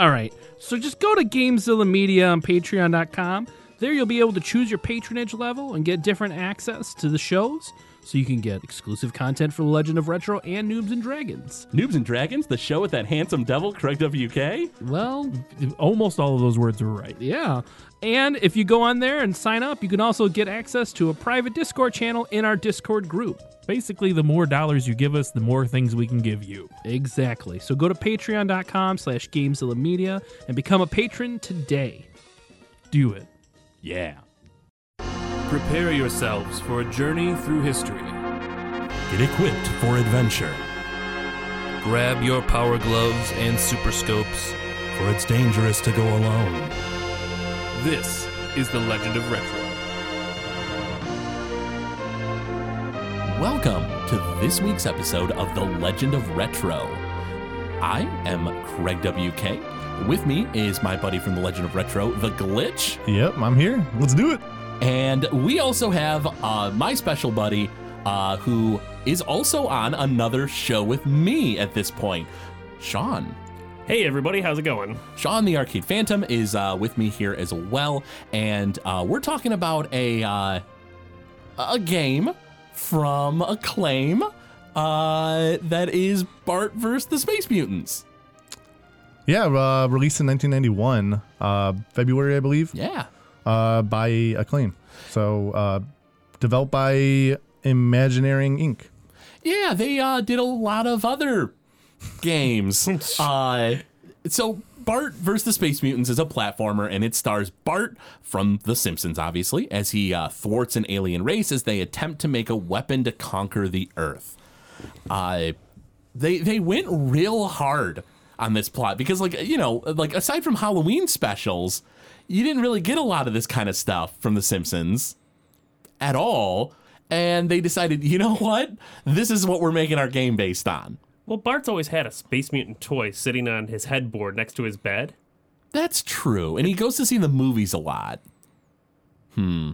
All right. So just go to Gamezilla Media on patreon.com. There you'll be able to choose your patronage level and get different access to the shows. So you can get exclusive content for The Legend of Retro and Noobs and Dragons. Noobs and Dragons, the show with that handsome devil, Craig WK. Well, Almost all of those words are right. yeah. And if you go on there and sign up, you can also get access to a private Discord channel in our Discord group. Basically, the more dollars you give us, the more things we can give you. Exactly. So go to patreon.com slash Gamezilla Media and become a patron today. Do it. Yeah. Prepare yourselves for a journey through history. Get equipped for adventure, Grab your power gloves and super scopes. for it's dangerous to go alone. This is the Legend of Retro. Welcome to this week's episode of The Legend of Retro. I am Craig WK. With me is my buddy from The Legend of Retro, The Glitch. Yep, I'm here. Let's do it. And we also have uh, my special buddy uh, who is also on another show with me at this point, Sean. Hey everybody, how's it going? Sean the Arcade Phantom is uh, with me here as well, and uh, we're talking about a uh, a game from Acclaim uh, that is Bart vs. the Space Mutants. Yeah, uh, released in 1991, uh, February, I believe, Yeah, uh, by Acclaim. So, uh, developed by Imagineering Inc. yeah, they uh, did a lot of other games. uh, so Bart vs. the Space Mutants is a platformer, and it stars Bart from The Simpsons, obviously, as he uh, thwarts an alien race as they attempt to make a weapon to conquer the Earth. Uh, they they went real hard on this plot because, like you know, like aside from Halloween specials, you didn't really get a lot of this kind of stuff from The Simpsons at all. And they decided, you know what? This is what we're making our game based on. Well, Bart's always had a space mutant toy sitting on his headboard next to his bed. That's true. And he goes to see the movies a lot. Hmm.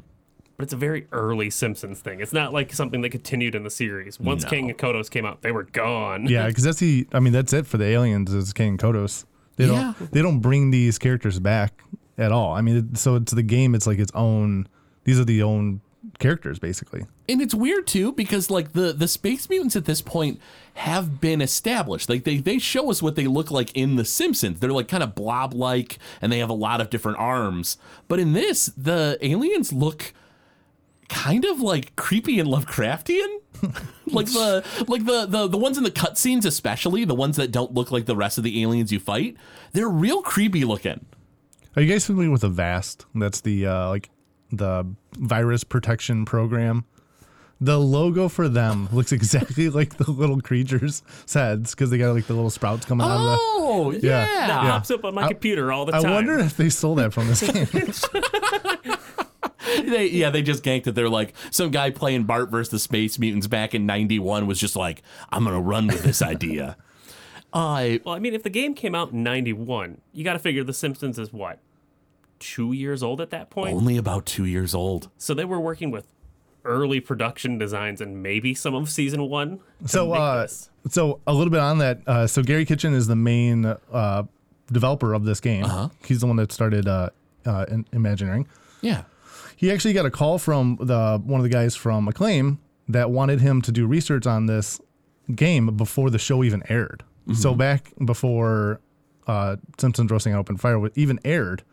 But it's a very early Simpsons thing. It's not like something that continued in the series. Once No. Kang and Kodos came out, they were gone. Yeah, because that's the. I mean, that's it for the aliens. Is Kang and Kodos. They don't. They don't bring these characters back at all. I mean, so it's the game. It's like its own. These are the own characters, basically. And it's weird too because like the the space mutants at this point have been established. Like they they show us what they look like in the Simpsons. They're like kind of blob like and they have a lot of different arms. But in this, the aliens look kind of like creepy and Lovecraftian. like the like the, the the ones in the cutscenes especially, the ones that don't look like the rest of the aliens you fight, they're real creepy looking. Are you guys familiar with the Avast? That's the uh, like the virus protection program. The logo for them looks exactly like the little creatures' heads because they got like the little sprouts coming out of the. Oh, yeah. Yeah. That Yeah. pops up on my I- computer all the time. I wonder if they stole that from this game. They, yeah, they just ganked it. They're like some guy playing Bart versus the Space Mutants back in '91 was just like, "I'm gonna run with this idea." I well, I mean, if the game came out in 91, you got to figure The Simpsons is what? Two years old at that point? only about two years old. So they were working with early production designs and maybe some of season one. so, uh, so a little bit on that. Uh, so Gary Kitchen is the main uh, developer of this game. He's the one that started uh, uh, Imagineering. Yeah, He actually got a call from the one of the guys from Acclaim that wanted him to do research on this game before the show even aired. So back before uh, Simpsons Roasting on Open Fire even aired,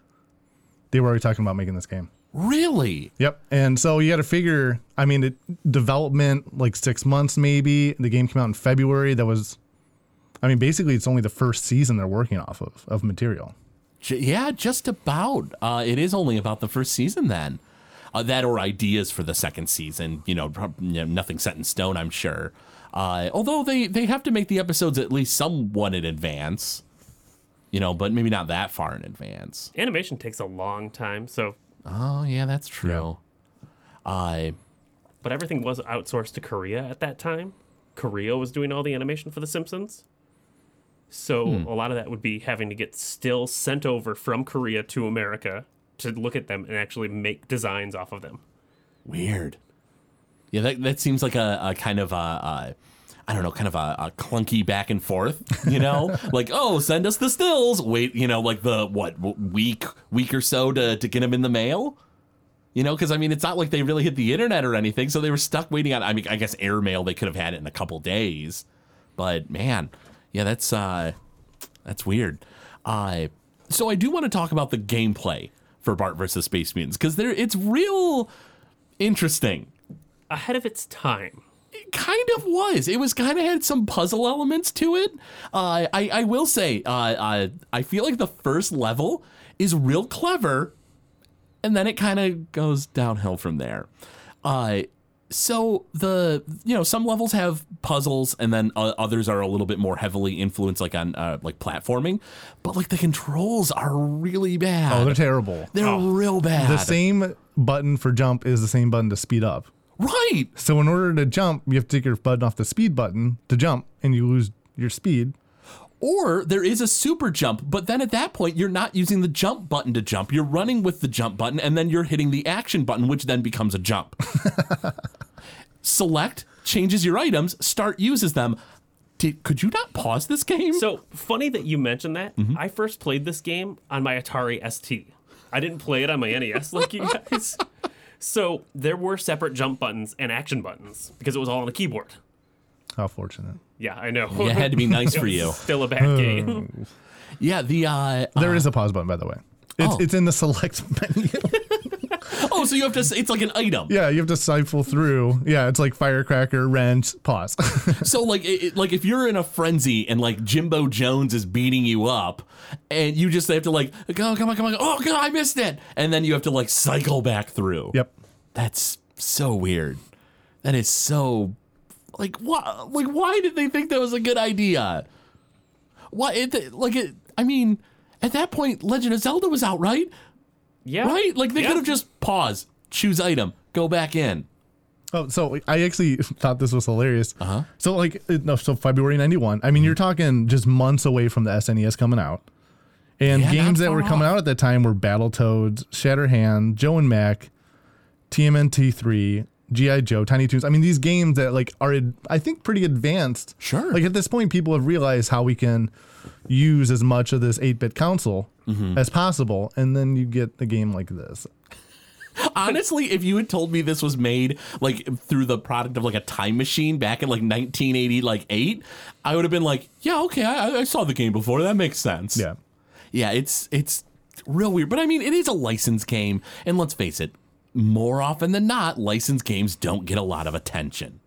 they were already talking about making this game. really? Yep. And so you got to figure. I mean, it, development like six months maybe. The game came out in February. That was, I mean, basically it's only the first season they're working off of of material. Yeah, just about. Uh, it is only about the first season then. Uh, that or ideas for the second season. You know, prob- you know, nothing set in stone. I'm sure. Uh, although they they have to make the episodes at least somewhat in advance. You know, but maybe not that far in advance. Animation takes a long time, so Oh yeah, that's true. Uh, But everything was outsourced to Korea at that time. Korea was doing all the animation for The Simpsons. So Hmm. a lot of that would be having to get still sent over from Korea to America to look at them and actually make designs off of them. Weird. Yeah, that that seems like a, a kind of a, a I don't know, kind of a, a clunky back and forth. You know, like oh, send us the stills. Wait, you know, like the what week week or so to to get them in the mail. You know, because I mean, it's not like they really hit the internet or anything, so they were stuck waiting on. I mean, I guess airmail they could have had it in a couple days, but man, yeah, that's uh, that's weird. Uh, so I do want to talk about the gameplay for Bart versus Space Mutants because there it's real interesting. Ahead of its time. It kind of was. It was kind of had some puzzle elements to it. Uh, I I will say, uh, uh, I feel like the first level is real clever, and then it kind of goes downhill from there. Uh, so the you know some levels have puzzles, and then uh, others are a little bit more heavily influenced, like on uh, like platforming. But like the controls are really bad. Oh, they're terrible. They're real bad. The same button for jump is the same button to speed up. Right. So in order to jump, you have to take your button off the speed button to jump, and you lose your speed. Or there is a super jump, but then at that point, you're not using the jump button to jump. You're running with the jump button, and then you're hitting the action button, which then becomes a jump. Select changes your items, start uses them. Did, could you not pause this game? So funny that you mentioned that. Mm-hmm. I first played this game on my Atari ST. I didn't play it on my NES like you guys. So there were separate jump buttons and action buttons because it was all on a keyboard. How fortunate. Yeah, I know. Yeah, it had to be nice for you. Still a bad game. Yeah, the uh, There is a pause button, by the way. It's Oh. it's in the select menu. Oh, so you have to. It's like an item. yeah, you have to cycle through. Yeah, it's like firecracker, wrench, pause. So like, it, like if you're in a frenzy and like Jimbo Jones is beating you up, and you just have to like go, come on, come on, oh god, I missed it, and then you have to like cycle back through. yep. That's so weird. That is so like why like why did they think that was a good idea? Why it like it I mean at that point Legend of Zelda was out, right? Yeah. Right? Like they Yeah. could have just pause, choose item, go back in. Oh, so I actually thought this was hilarious. Uh huh. So like, no, so February '91. I mean, you're talking just months away from the SNES coming out, and Yeah, games that were far coming off. out at that time were Battletoads, Shatterhand, Joe and Mac, TMNT3, GI Joe, Tiny Toons. I mean, these games that like are I think pretty advanced. Sure. Like at this point, people have realized how we can use as much of this 8-bit console Mm-hmm. as possible, and then you get a game like this. Honestly, if you had told me this was made like through the product of like a time machine back in like 1980 like 8, I would have been like, yeah, okay, I, I saw the game before. That makes sense. Yeah. yeah, it's it's real weird. But I mean, it is a licensed game, and let's face it, more often than not, licensed games don't get a lot of attention.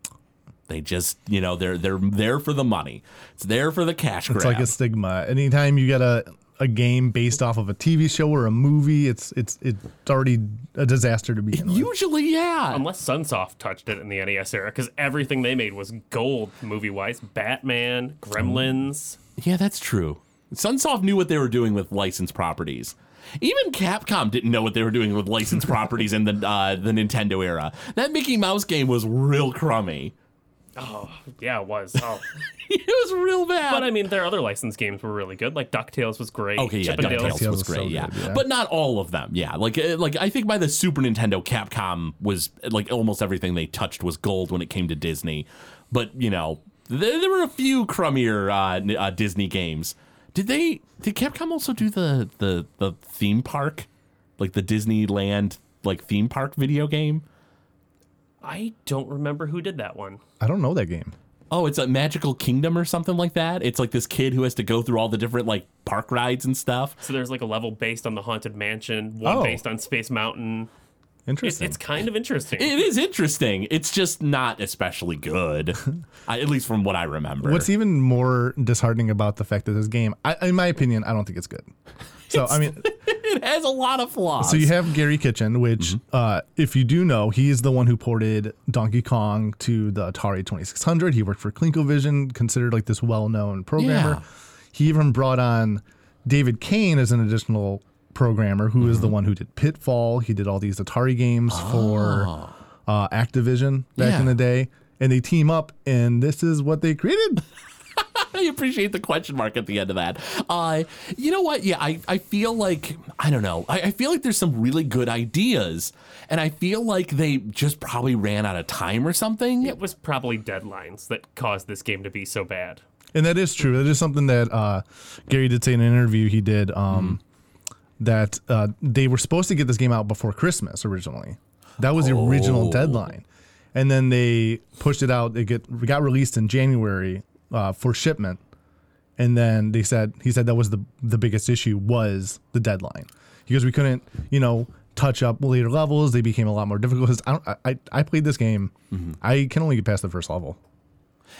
They just, you know, they're they're there for the money. It's there for the cash grab. It's like a stigma. Anytime you get a a game based off of a TV show or a movie, it's it's it's already a disaster to begin with. Usually, yeah. Unless Sunsoft touched it in the NES era, because everything they made was gold movie wise. Batman, Gremlins. Yeah, that's true. Sunsoft knew what they were doing with licensed properties. Even Capcom didn't know what they were doing with licensed properties in the uh, the Nintendo era. That Mickey Mouse game was real crummy. Oh yeah, it was. Oh. it was real bad. but I mean, their other licensed games were really good. Like DuckTales was great. Okay, yeah, Chip 'n' Dale's- DuckTales DuckTales was was great, so yeah. good, yeah. But not all of them, yeah. Like, uh, like I think by the Super Nintendo, Capcom was like almost everything they touched was gold when it came to Disney. But you know, there, there were a few crummier uh, uh, Disney games. Did they? Did Capcom also do the the the theme park, like the Disneyland like theme park video game? I don't remember who did that one. I don't know that game. Oh, it's a Magical Kingdom or something like that. It's like this kid who has to go through all the different like park rides and stuff. So there's like a level based on the Haunted Mansion, one Oh. based on Space Mountain. It's, Interesting. it's kind of interesting. It is interesting. It's just not especially good, I, at least from what I remember. What's even more disheartening about the fact that this game, I, in my opinion, I don't think it's good. So I mean, it has a lot of flaws. so you have Gary Kitchen, which, uh, if you do know, he is the one who ported Donkey Kong to the Atari 2600. He worked for ColecoVision, considered like this well-known programmer. Yeah. He even brought on David Crane as an additional programmer who is the one who did Pitfall. He did all these Atari games for uh, Activision back Yeah. in the day. And they team up, and this is what they created. I appreciate the question mark at the end of that. Uh, you know what? Yeah, I, I feel like, I don't know. I, I feel like there's some really good ideas, and I feel like they just probably ran out of time or something. It was probably deadlines that caused this game to be so bad. And that is true. That is something that uh, Gary did say in an interview he did um, that uh, they were supposed to get this game out before Christmas originally. That was the original deadline, and then they pushed it out. It get it got released in January uh, for shipment, and then they said he said that was the the biggest issue was the deadline because we couldn't you know touch up later levels. They became a lot more difficult. I, don't, I I played this game. I can only get past the first level.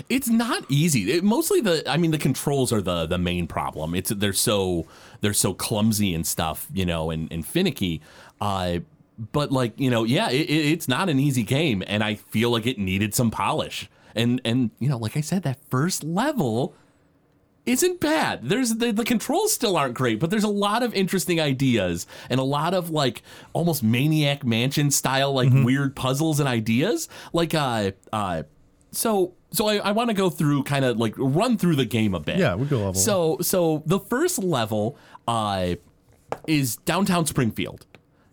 It's not easy. It, mostly the I mean the controls are the the main problem. It's they're so they're so clumsy and stuff, you know, and, and finicky. Uh but like, you know, yeah, it, it's not an easy game and I feel like it needed some polish. And and you know, like I said that first level isn't bad. There's the, the controls still aren't great, but there's a lot of interesting ideas and a lot of like almost maniac mansion style like weird puzzles and ideas. Like uh uh so so I, I want to go through kind of like run through the game a bit. Yeah, we go level. So so the first level uh is downtown Springfield.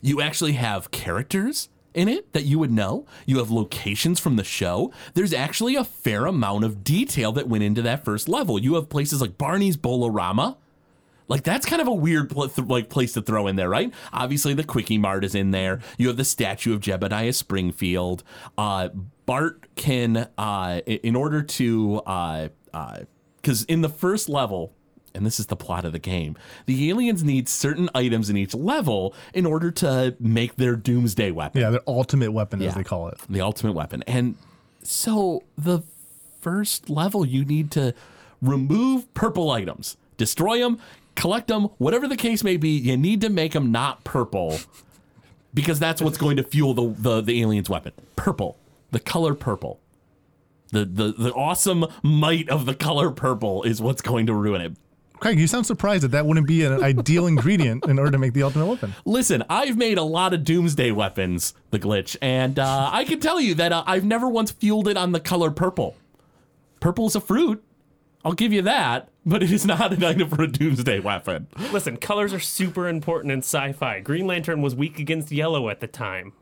You actually have characters in it that you would know. You have locations from the show. There's actually a fair amount of detail that went into that first level. You have places like Barney's Bowlarama. Like that's kind of a weird pl- th- like place to throw in there, right? Obviously, the Kwik-E-Mart is in there. You have the statue of Jebediah Springfield. Uh, Bart can, uh, in order to, because in the first level, and this is the plot of the game, the aliens need certain items in each level in order to make their doomsday weapon Yeah, their ultimate weapon, as they call it. the ultimate weapon. And so the first level, you need to remove purple items, destroy them, collect them, whatever the case may be. You need to make them not purple because that's what's going to fuel the the, the alien's weapon. Purple, the color purple. The, the, the awesome might of the color purple is what's going to ruin it. Craig, you sound surprised that that wouldn't be an ideal ingredient in order to make the ultimate weapon. Listen, I've made a lot of doomsday weapons, the glitch, and uh, I can tell you that uh, I've never once fueled it on the color purple. Purple is a fruit. I'll give you that, but it is not an item for a doomsday weapon. Listen, colors are super important in sci-fi. Green Lantern was weak against yellow at the time.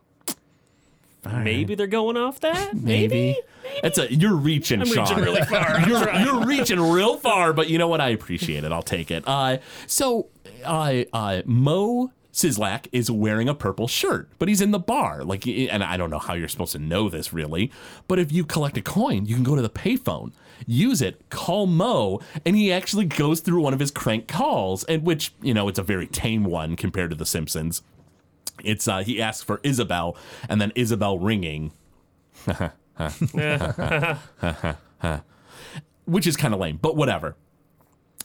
Maybe they're going off that. Maybe. That's a you're reaching, I'm Sean. reaching really far. You're, you're reaching real far, but you know what? I appreciate it. I'll take it. Uh, so, uh, uh, Moe Szyslak is wearing a purple shirt, but he's in the bar. Like, and I don't know how you're supposed to know this really, but if you collect a coin, you can go to the payphone, use it, call Moe, and he actually goes through one of his crank calls, and which you know it's a very tame one compared to The Simpsons. It's uh, he asks for Isabel, and then Isabel ringing which is kind of lame, but whatever.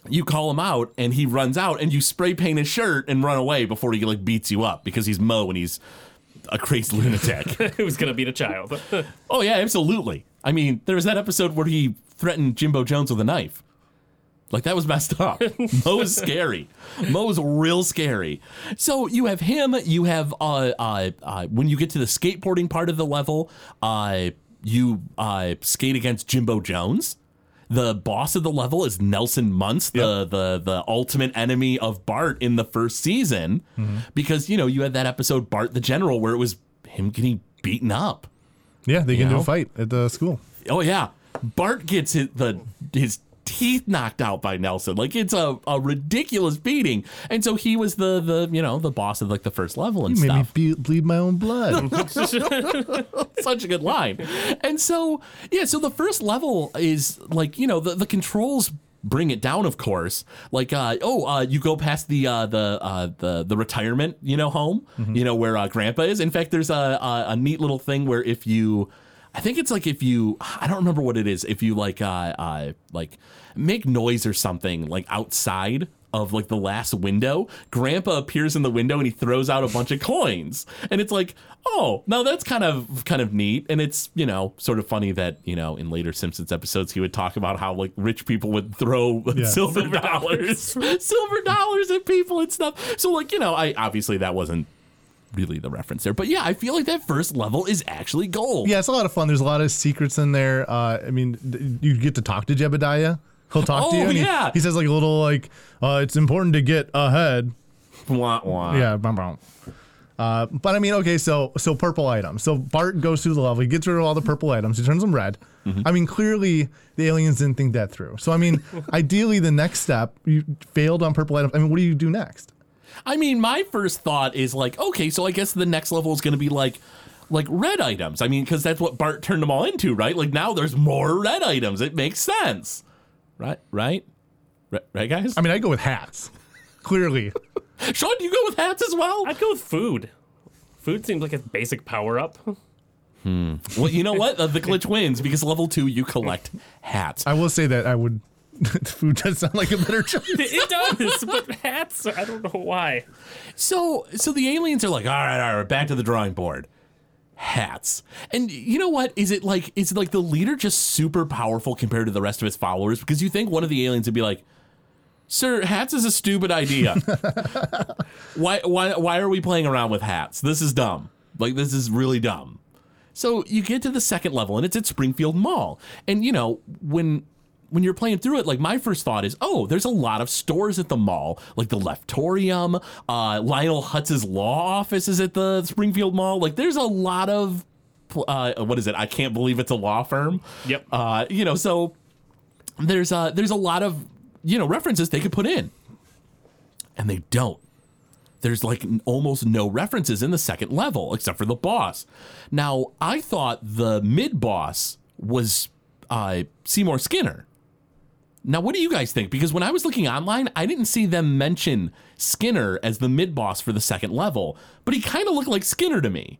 You call him out and he runs out and you spray paint his shirt and run away before he like beats you up because he's Moe and he's a crazy lunatic. Who's gonna beat a child? oh yeah, absolutely. I mean, there was that episode where he threatened Jimbo Jones with a knife. Like that was messed up. Moe is scary. Moe is real scary. So you have him. You have uh, uh, uh, when you get to the skateboarding part of the level, uh, you uh, skate against Jimbo Jones. The boss of the level is Nelson Muntz, the the the ultimate enemy of Bart in the first season, because you know you had that episode Bart the General where it was him getting beaten up. Yeah, they get into a fight at the school. Oh yeah, Bart gets his, the his teeth knocked out by Nelson. Like it's a, a ridiculous beating. And so he was the the you know the boss of like the first level and You made me stuff. be- bleed my own blood. Such a good line. And so yeah, so the first level is like you know the the controls bring it down of course like uh oh uh you go past the uh the uh the the retirement you know home you know where uh grandpa is in fact there's a, a a neat little thing where if you I think it's like if you I don't remember what it is if you like uh uh like make noise or something like outside of like the last window, Grandpa appears in the window and he throws out a bunch of coins, and it's like, oh, now that's kind of kind of neat, and it's you know sort of funny that you know in later Simpsons episodes he would talk about how like rich people would throw silver dollars, silver dollars at people and stuff. So like you know, I obviously that wasn't really the reference there, but yeah, I feel like that first level is actually gold. Yeah, it's a lot of fun. There's a lot of secrets in there. Uh, I mean, th- you get to talk to Jebediah. He'll talk to Oh, you. and he- yeah. He, says like a little like, uh, "It's important to get ahead." Wah, wah. Yeah, bum, bum. Uh, but I mean, okay, so so purple items. So Bart goes through the level. He gets rid of all the purple items. He turns them red. Mm-hmm. I mean, clearly the aliens didn't think that through. So I mean, ideally, the next step you failed on purple items. I mean, what do you do next? I mean, my first thought is like, okay, so I guess the next level is going to be like, like red items. I mean, because that's what Bart turned them all into, right? Like now there's more red items. It makes sense, right? Right? Right, right guys? I mean, I go with hats. Clearly, Sean, do you go with hats as well? I'd go with food. Food seems like a basic power up. well, you know what? Uh, the glitch wins because level two you collect hats. I will say that I would. food does sound like a better choice. it does, but hats, I don't know why. So, so the aliens are like, all right, all right, back to the drawing board. Hats, and you know what? Is it like is it like the leader just super powerful compared to the rest of his followers? Because you think one of the aliens would be like, "Sir, hats is a stupid idea. why, why, why are we playing around with hats? This is dumb. Like this is really dumb." So you get to the second level, and it's at Springfield Mall, and you know when when you're playing through it, like my first thought is, oh, there's a lot of stores at the mall, like the Leftorium, uh, Lionel Hutz's law office is at the Springfield Mall. Like there's a lot of, uh, what is it? I can't believe it's a law firm. Yep. Uh, you know, so there's uh, there's a lot of you know references they could put in, and they don't. There's like almost no references in the second level except for the boss. Now I thought the mid boss was uh, Seymour Skinner. Now, what do you guys think? Because when I was looking online, I didn't see them mention Skinner as the mid boss for the second level, but he kind of looked like Skinner to me.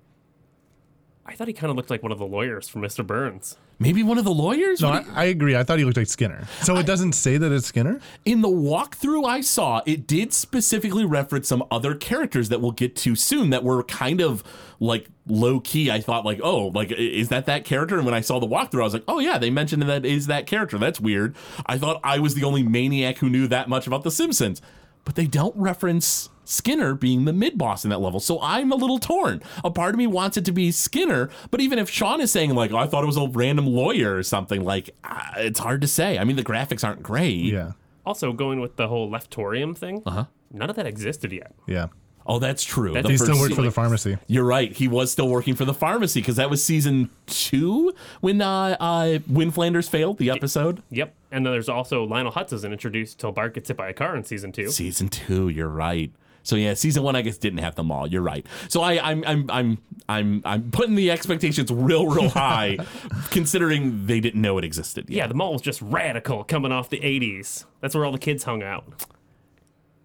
I thought he kind of looked like one of the lawyers from Mr. Burns. Maybe one of the lawyers? No, I, I agree. I thought he looked like Skinner. So it doesn't say that it's Skinner. in the walkthrough I saw, it did specifically reference some other characters that we'll get to soon that were kind of like low key. I thought like, oh, like is that that character? And when I saw the walkthrough, I was like, oh yeah, they mentioned that is that character. That's weird. I thought I was the only maniac who knew that much about The Simpsons, but they don't reference Skinner being the mid boss in that level. So I'm a little torn. A part of me wants it to be Skinner, but even if Sean is saying like, oh, I thought it was a random lawyer or something, like uh, it's hard to say. I mean, the graphics aren't great. Yeah. Also, going with the whole Leftorium thing, uh-huh. none of that existed yet. Yeah. Oh, that's true. That The He still worked for the pharmacy. You're right. He was still working for the pharmacy because that was season two when uh, uh, when Flanders failed the episode. Yep. And then there's also Lionel Hutz isn't introduced till Bart gets hit by a car in season two. Season two. You're right. So yeah, season one I guess didn't have them all. You're right. So I, I'm I'm I'm I'm I'm putting the expectations real real high, considering they didn't know it existed. Yet. Yeah, the mall was just radical coming off the 80s. That's where all the kids hung out.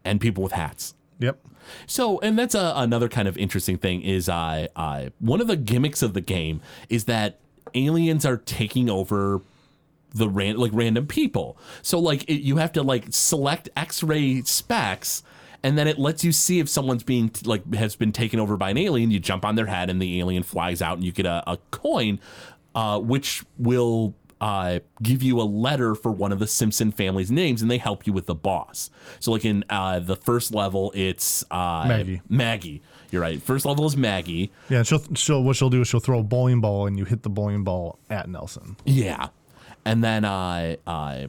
and people with hats. Yep. So, and that's a, another kind of interesting thing is uh, uh, one of the gimmicks of the game is that aliens are taking over the ran- like random people. So, like it, you have to like select X-ray specs, and then it lets you see if someone's being like has been taken over by an alien. You jump on their head, and the alien flies out, and you get a, a coin, uh, which will uh, give you a letter for one of the Simpson family's names, and they help you with the boss. So, like in uh, the first level, it's uh, Maggie. Maggie. You're right. First level is Maggie. Yeah. She'll she'll what she'll do is she'll throw a bowling ball and you hit the bowling ball at Nelson. Yeah, and then uh, uh,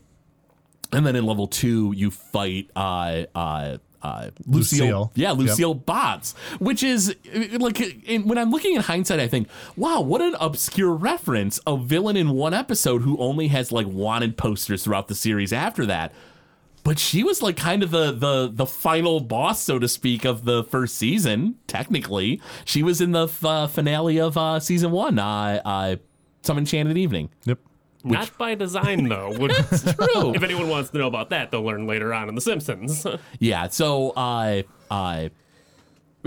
and then in level two, you fight uh, uh, uh, Lucille. Lucille. Yeah, Yep. Lucille Bots, which is like in, when I'm looking in hindsight, I think, wow, what an obscure reference. A villain in one episode who only has like wanted posters throughout the series after that. But she was like kind of the the the final boss, so to speak, of the first season. Technically, she was in the f- uh, finale of uh, season one, uh, uh, Some Enchanted Evening. Yep. Not by design, though. Would, True. if anyone wants to know about that, they'll learn later on in The Simpsons. Yeah. So, uh, uh,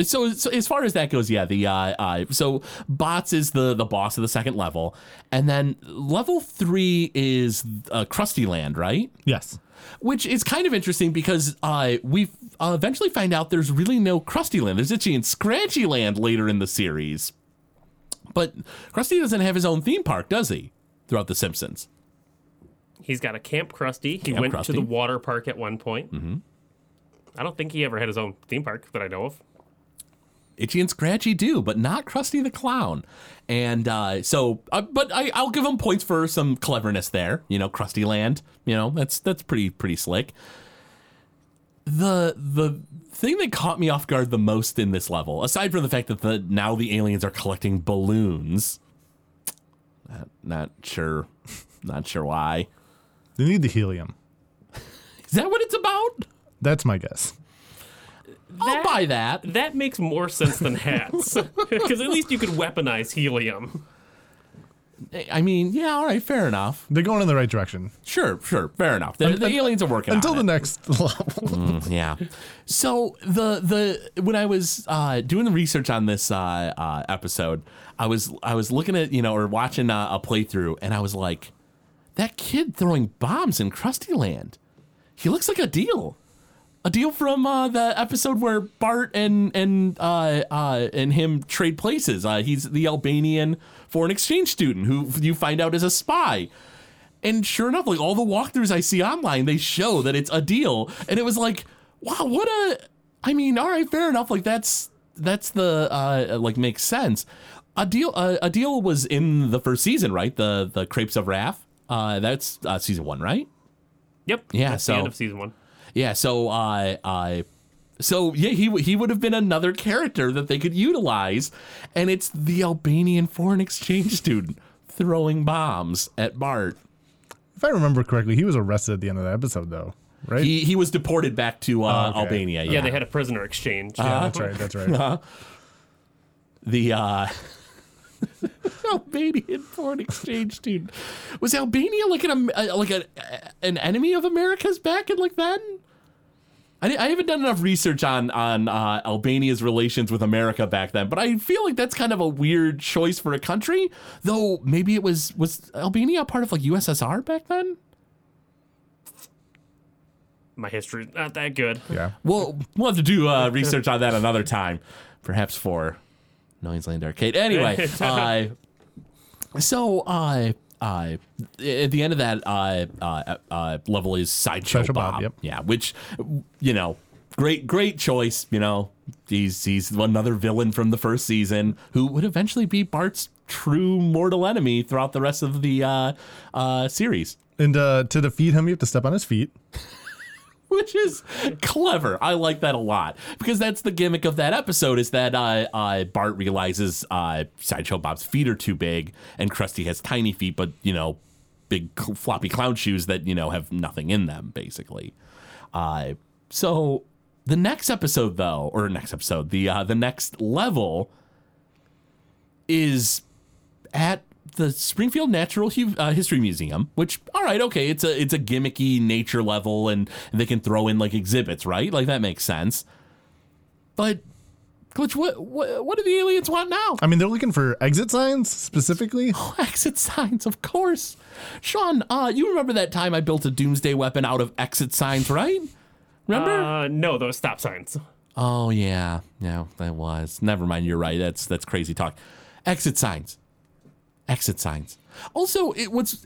So, so as far as that goes, yeah, the uh, uh, so bots is the the boss of the second level, and then level three is uh, Krusty Land, right? Yes. Which is kind of interesting because uh, we uh, eventually find out there's really no Krusty Land. There's Itchy and Scratchy Land later in the series, but Krusty doesn't have his own theme park, does he? Throughout The Simpsons. He's got a Camp Krusty. He Camp went to the water park at one point. Mm-hmm. I don't think he ever had his own theme park that I know of. Itchy and Scratchy do, but not Krusty the Clown. And uh, so, uh, but I, I'll give him points for some cleverness there. You know, Krusty Land. You know, that's that's pretty pretty slick. The the thing that caught me off guard the most in this level, aside from the fact that the now the aliens are collecting balloons, not, not sure, not sure why. They need the helium. Is that what it's about? That's my guess. I'll buy that. That makes more sense than hats. Because at least you could weaponize helium. I mean, yeah, all right, fair enough. They're going in the right direction Sure, sure, fair enough. The, the aliens are working until the it. next level. yeah. So the the when I was uh, doing the research on this uh, uh, episode, I was I was looking at you know or watching uh, a playthrough, and I was like, that kid throwing bombs in Krusty Land, he looks like Adil. Adil from uh, the episode where Bart and and uh, uh, and him trade places. Uh, he's the Albanian foreign exchange student who you find out is a spy. And sure enough, like all the walkthroughs I see online, they show that it's Adil. And it was like, wow, what a I mean, all right, fair enough. Like that's that's the uh like makes sense. Adil uh, Adil was in the first season, right? The the Crepes of Wrath. Uh that's uh, season 1, right? Yep. Yeah, That's so- the end of season one. Yeah, so uh uh so yeah, he he would have been another character that they could utilize, and it's the Albanian foreign exchange student throwing bombs at Bart. if I remember correctly, he was arrested at the end of the episode, though, right? He he was deported back to uh, Oh, okay. Albania. Yeah, Yeah, they had a prisoner exchange. yeah, that's right. That's right. the uh, Albanian foreign exchange student. Was Albania like an uh, like a, an enemy of America's back in like then? I, I haven't done enough research on on uh, Albania's relations with America back then, but I feel like that's kind of a weird choice for a country. Though maybe it was was Albania a part of like USSR back then? My history's not that good. Yeah. Well, we'll have to do uh, research on that another time, perhaps for Noiseland Arcade. Anyway, uh, so uh, uh, at the end of that uh, uh, uh, level is Sideshow Sideshow Bob. Bob, yep. Yeah, which you know, great great choice. You know, he's he's another villain from the first season who would eventually be Bart's true mortal enemy throughout the rest of the uh, uh, series. And uh, to defeat him, you have to step on his feet. Which is clever. I like that a lot because that's the gimmick of that episode is that uh, uh, Bart realizes uh, Sideshow Bob's feet are too big and Krusty has tiny feet, but you know, big floppy clown shoes that you know have nothing in them, basically. Uh, so the next episode, though, or next episode, the uh, the next level is at the Springfield Natural Hu- uh, History Museum, which all right, okay, it's a it's a gimmicky nature level, and they can throw in like exhibits, right? Like that makes sense. But Glitch, what what, what do the aliens want now? I mean, they're looking for exit signs specifically. exit signs, of course. Sean, uh, you remember that time I built a doomsday weapon out of exit signs, right? Remember? Uh, no, those stop signs. Oh yeah, yeah, that was. Never mind. You're right. That's that's crazy talk. Exit signs. Exit signs. Also, it, what's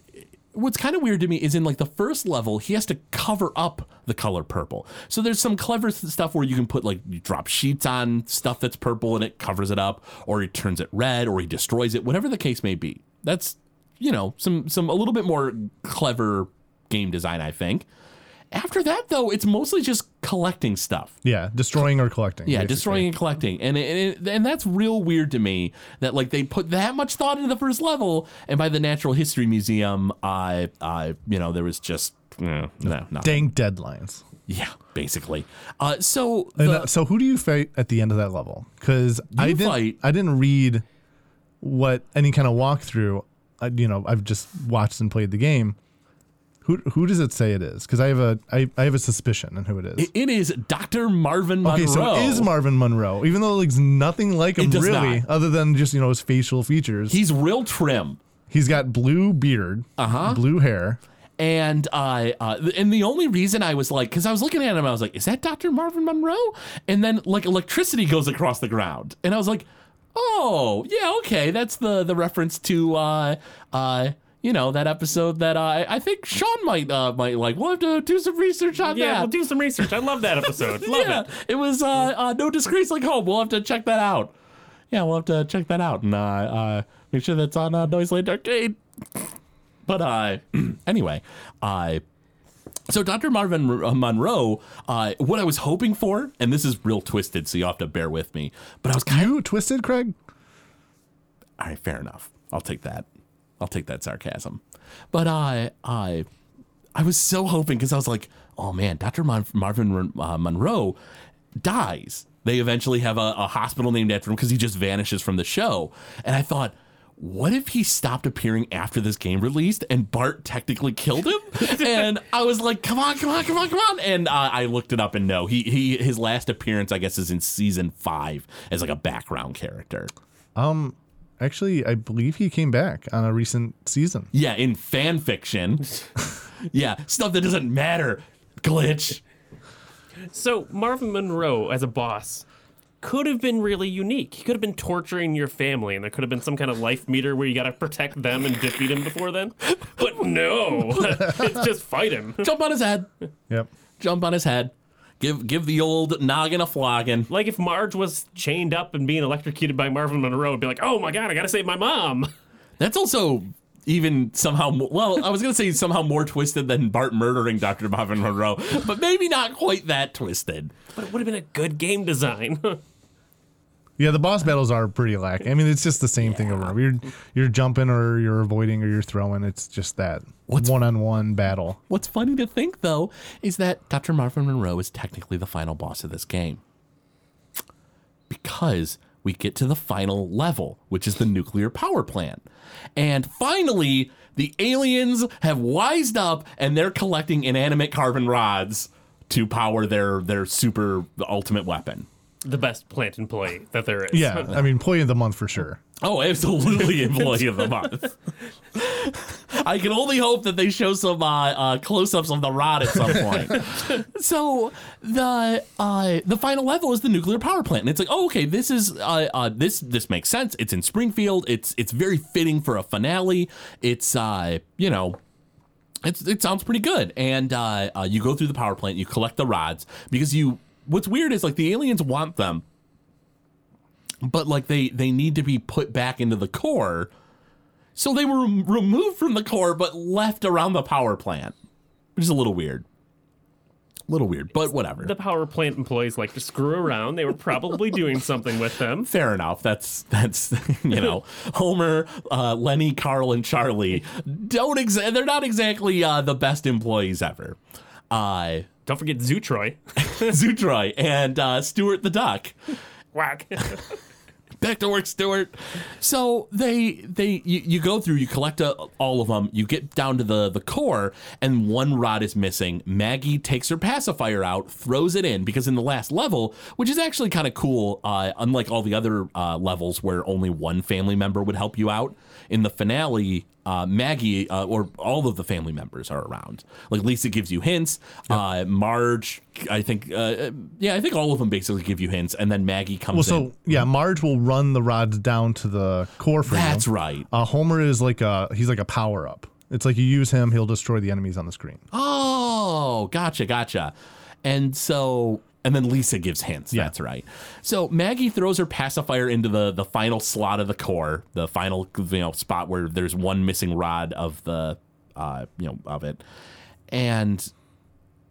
what's kind of weird to me is in like the first level, he has to cover up the color purple. So there's some clever stuff where you can put like you drop sheets on stuff that's purple and it covers it up, or he turns it red, or he destroys it, whatever the case may be. That's you know some some a little bit more clever game design, I think. After that, though, it's mostly just collecting stuff. Yeah, destroying or collecting. Yeah, basically. destroying and collecting, and it, and, it, and that's real weird to me that like they put that much thought into the first level, and by the Natural History Museum, I, I, you know, there was just no, no, no. Dang deadlines. yeah, basically. Uh, so the, uh, so, who do you fight at the end of that level? Because I didn't, fight- I didn't read what any kind of walkthrough. I, you know, I've just watched and played the game. Who who does it say it is? Because I have a I, I have a suspicion on who it is. It- is Dr. Marvin Monroe. okay, so it is Marvin Monroe, even though it looks nothing like him really, not. other than just you know his facial features. He's real trim. He's got blue beard, Uh-huh. blue hair. And uh, uh, and the only reason I was like, because I was looking at him, I was like, is that Dr. Marvin Monroe? And then like electricity goes across the ground, and I was like, oh yeah, okay, that's the the reference to uh uh you know that episode that uh, I think Sean might uh might like. We'll have to do some research on Yeah, that. we'll do some research. I love that episode. Love yeah, it. it was uh, uh no disgrace like home. We'll have to check that out. Yeah, we'll have to check that out and uh, uh make sure that's on uh, Noiseland Arcade. But uh, anyway, uh, so Dr. Marvin uh, Monroe, uh, what I was hoping for, and this is real twisted, so you have to bear with me. But I was kind of You twisted, Craig? all right, fair enough. I'll take that. I'll take that sarcasm. But I, I, I was so hoping because I was like, oh man, Dr. Mon- Marvin uh, Monroe dies. They eventually have a, a hospital named after him because he just vanishes from the show. And I thought, what if he stopped appearing after this game released and Bart technically killed him? and I was like, come on, come on, come on, come on. And uh, I looked it up and no, he he his last appearance, I guess, is in season five as like a background character. Actually, I believe he came back on a recent season. Yeah, in fan fiction. yeah, stuff that doesn't matter. Glitch. So Marvin Monroe as a boss could have been really unique. He could have been torturing your family, and there could have been some kind of life meter where you got to protect them and defeat him before then. But no, it's just fight him. Jump on his head. Yep. Jump on his head. Give give the old noggin a flogging. Like if Marge was chained up and being electrocuted by Marvin Monroe, it'd be like, oh my god, I gotta save my mom. That's also even somehow mo- well, I was gonna say somehow more twisted than Bart murdering Dr. Marvin Monroe, but maybe not quite that twisted. But it would have been a good game design. Yeah, the boss battles are pretty lacking. I mean, it's just the same thing over. You're you're jumping or you're avoiding or you're throwing. It's just that one-on-one battle. What's funny to think though is that Dr. Marvin Monroe is technically the final boss of this game. Because we get to the final level, which is the nuclear power plant. And finally, the aliens have wised up and they're collecting inanimate carbon rods to power their their super ultimate weapon. The best plant employee that there is. Yeah, I mean, employee of the month for sure. Oh, absolutely employee of the month. I can only hope that they show some uh, uh, close-ups of the rod at some point. so the uh, the final level is the nuclear power plant, and it's like, oh, okay, this is uh, uh, this this makes sense. It's in Springfield. It's it's very fitting for a finale. It's uh, you know. It's, it sounds pretty good, and uh, uh, you go through the power plant, you collect the rods because you. What's weird is like the aliens want them, but like they they need to be put back into the core. So they were removed from the core but left around the power plant which is a little weird. A little weird but whatever. The power plant employees like to screw around. They were probably doing something with them. fair enough. That's that's you know homer uh, lenny carl and charlie don't exa- they're not exactly uh, the best employees ever. Uh Don't forget Zutroy. Zutroy and uh, Stuart the Duck. Whack. back to work, Stuart. So they they you, you go through, you collect uh, all of them, you get down to the the core, and one rod is missing. Maggie takes her pacifier out, throws it in because in the last level, which is actually kind of cool, uh, unlike all the other uh, levels where only one family member would help you out. In the finale, uh, Maggie uh, or all of the family members are around. Like Lisa gives you hints. Uh, Marge, I think, uh, yeah, I think all of them basically give you hints, and then Maggie comes Well, in. so yeah, Marge will run the rods down to the core for you. That's you. right. Uh, Homer is like a he's like a power up. It's like you use him, he'll destroy the enemies on the screen. Oh, gotcha, gotcha. And so, and then Lisa gives hints. Yeah. That's right. So Maggie throws her pacifier into the the final slot of the core, the final you know spot where there's one missing rod of the uh you know of it, and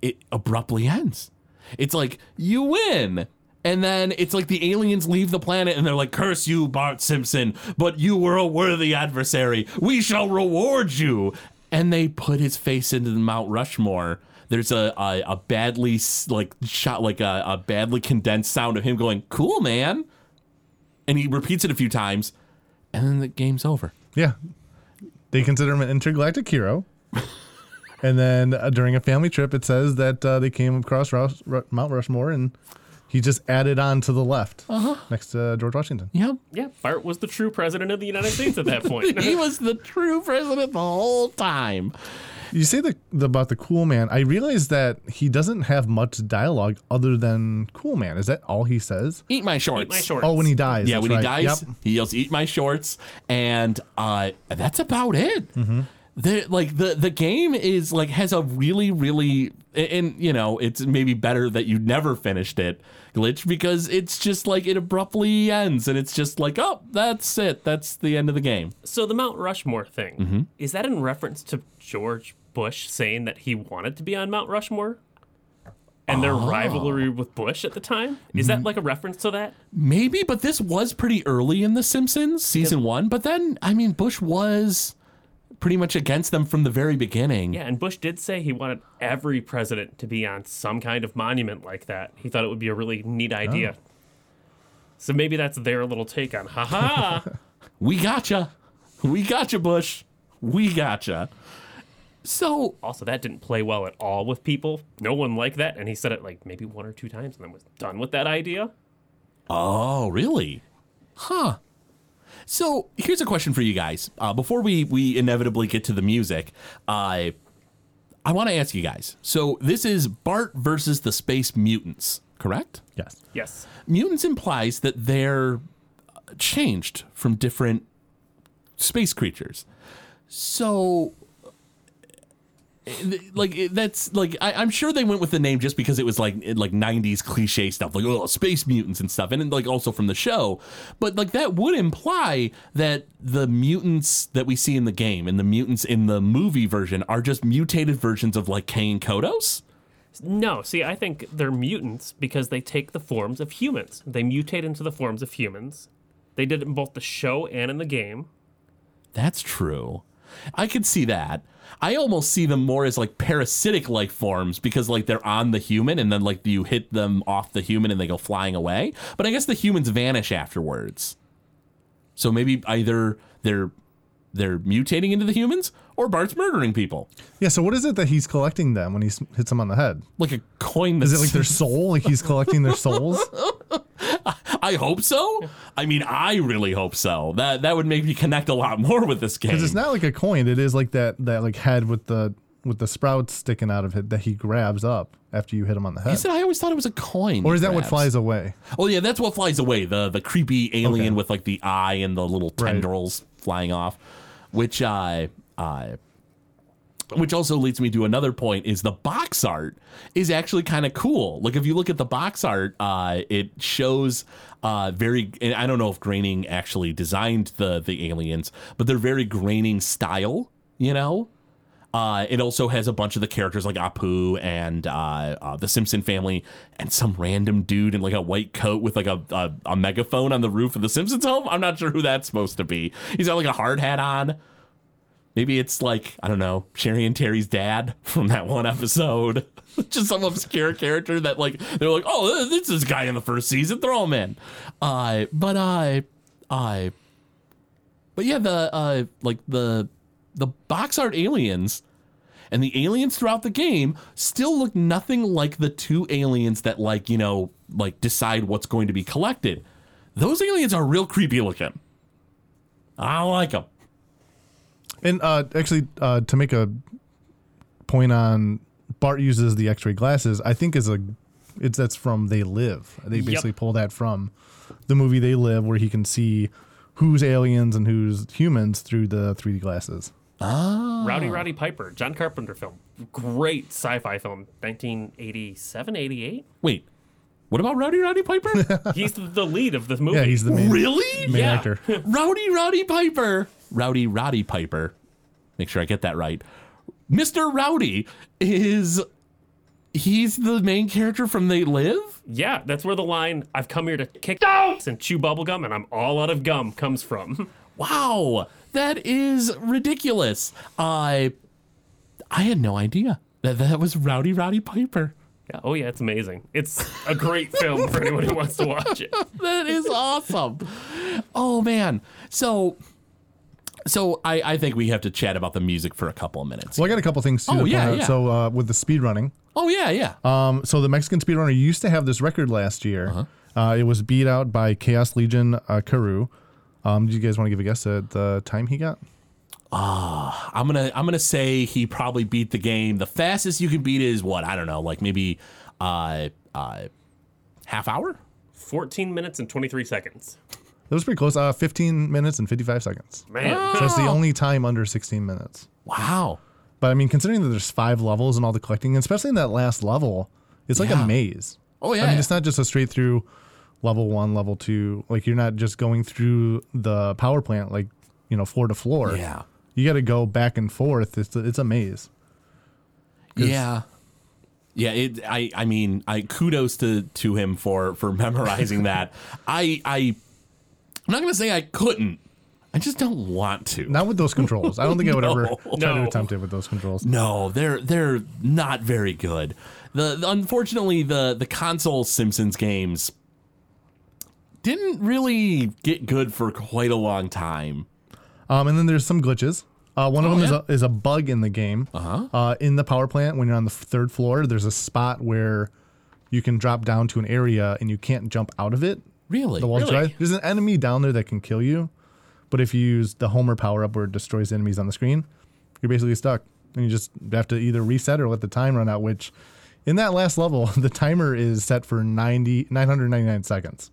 it abruptly ends. It's like you win. And then it's like the aliens leave the planet and they're like, Curse you, Bart Simpson, but you were a worthy adversary. We shall reward you. And they put his face into the Mount Rushmore. There's a, a, a badly like shot like a, a badly condensed sound of him going, Cool, man. And he repeats it a few times, and then the game's over. Yeah, they consider him an intergalactic hero. And then uh, during a family trip, it says that uh, they came across Rous- Ru- Mount Rushmore, and he just added on to the left next to George Washington. Yep. Yeah, Bart was the true president of the United States at that point. he was the true president the whole time. You say the, the about the Cool Man. I realize that he doesn't have much dialogue other than Cool Man. Is that all he says? Eat my shorts. Eat my shorts. Oh, when he dies. Yeah, that's when he dies, Yep. he yells, "Eat my shorts," and uh, that's about it. Mm-hmm. The like the the game is like has a really really and, and, you know it's maybe better that you never finished it glitch because it's just like it abruptly ends and it's just like oh that's it that's the end of the game. So the Mount Rushmore thing Mm-hmm. is that in reference to George Bush saying that he wanted to be on Mount Rushmore, and their Oh. rivalry with Bush at the time? Is that like a reference to that? Maybe, but this was pretty early in The Simpsons season one. But then I mean Bush was pretty much against them from the very beginning. Yeah, and Bush did say he wanted every president to be on some kind of monument like that. He thought it would be a really neat idea. Oh. So maybe that's their little take on, haha. We gotcha. We gotcha, Bush. We gotcha. So, also, that didn't play well at all with people. No one liked that, and he said it like maybe one or two times and then was done with that idea. oh, really? Huh. So, here's a question for you guys. Uh, before we we inevitably get to the music, I I want to ask you guys. So, this is Bart versus the Space Mutants, correct? Yes. Yes. Mutants implies that they're changed from different space creatures. So, like eh, that's like I, I'm sure they went with the name just because it was like eh, like 90s cliche stuff, like oh space mutants and stuff, and then, like also from the show. But like that would imply that the mutants that we see in the game and the mutants in the movie version are just mutated versions of like Kang Kodos. No, see, I think they're mutants because they take the forms of humans. They mutate into the forms of humans. They did it in both the show and in the game. That's true. I could see that. I almost see them more as like parasitic life forms because like they're on the human and then like you hit them off the human and they go flying away. But I guess the humans vanish afterwards. So maybe either they're they're mutating into the humans or Bart's murdering people. Yeah. So what is it that he's collecting them when he s- hits them on the head? Like a coin Is it like their soul? Like he's collecting their souls? I hope so. I mean, I really hope so. That that would make me connect a lot more with this game. Because it's not like a coin. It is like that that like head with the with the sprouts sticking out of it that he grabs up after you hit him on the head. head. said I always thought it was a coin. Or is he that what flies away? Oh yeah, that's what flies away. The the creepy alien Okay. with like the eye and the little Right. tendrils flying off, which I uh, which also leads me to another point is the box art is actually kind of cool. Like if you look at the box art, uh, it shows uh, very. I don't know if Groening actually designed the the aliens, but they're very Groening style. You know, uh, it also has a bunch of the characters like Apu and uh, uh, the Simpson family, and some random dude in like a white coat with like a, a a megaphone on the roof of the Simpsons home. I'm not sure who that's supposed to be. He's got like a hard hat on. Maybe it's like I don't know Sherry and Terry's dad from that one episode. Just some obscure character that like they're like, oh, this is guy in the first season. Throw him in. Uh, but I, I, but yeah, the uh, like the the box art aliens and the aliens throughout the game still look nothing like the two aliens that like you know like decide what's going to be collected. Those aliens are real creepy looking. I don't like them. And uh, actually, uh, to make a point on Bart uses the X-ray glasses, I think is a it's that's from They Live. They basically pull that from the movie They Live, where he can see who's aliens and who's humans through the 3D glasses. Rowdy Roddy Piper, John Carpenter film. Great sci fi film, 1987, 88. Wait, what about Rowdy Roddy Piper? He's the lead of this movie. Yeah, he's the main, really? main Yeah. actor. Rowdy Roddy Piper. Rowdy Roddy Piper. Make sure I get that right. Mr. Rowdy is he's the main character from They Live? Yeah, that's where the line "I've come here to kick ass and chew bubblegum and I'm all out of gum" comes from. Wow, that is ridiculous. I I had no idea that that was Rowdy Roddy Piper. Yeah, oh yeah, it's amazing. It's a great film for anyone who wants to watch it. That is awesome. Oh man. So So I, I think we have to chat about the music for a couple of minutes. Well, I got a couple things too. Oh, to point yeah, out. yeah. So uh, with the speed running, oh yeah, yeah. um, so the Mexican speedrunner used to have this record last year. uh it was beat out by Chaos Legion uh, Karu. Um, do you guys want to give a guess at the time he got? I'm gonna I'm gonna say he probably beat the game. The fastest you can beat is what I don't know, like maybe uh uh half hour. 14 minutes and 23 seconds. That was pretty close. Uh, 15 minutes and 55 seconds. Man. So that's the only time under 16 minutes. Wow. But I mean, considering that there's five levels and all the collecting, and especially in that last level, it's like Yeah. a maze. Oh yeah. I mean, it's not just a straight through level one, level two. Like you're not just going through the power plant, like you know, floor to floor. yeah. You got to go back and forth. It's a, it's a maze. Yeah. Yeah, it I I mean, I kudos to to him for for memorizing that. I I I'm not going to say I couldn't. I just don't want to. Not with those controls. I don't think I would ever try to attempt it with those controls. No, they're they're not very good. The, the- unfortunately the the console Simpsons games didn't really get good for quite a long time. Um, and then there's some glitches. Uh, one of them is, a, is a bug in the game. Uh-huh. Uh, in the power plant, when you're on the third floor, there's a spot where you can drop down to an area and you can't jump out of it. Really? The Really? There's an enemy down there that can kill you, but if you use the Homer power up where it destroys enemies on the screen, you're basically stuck, and you just have to either reset or let the time run out. Which, in that last level, the timer is set for 90 999 seconds.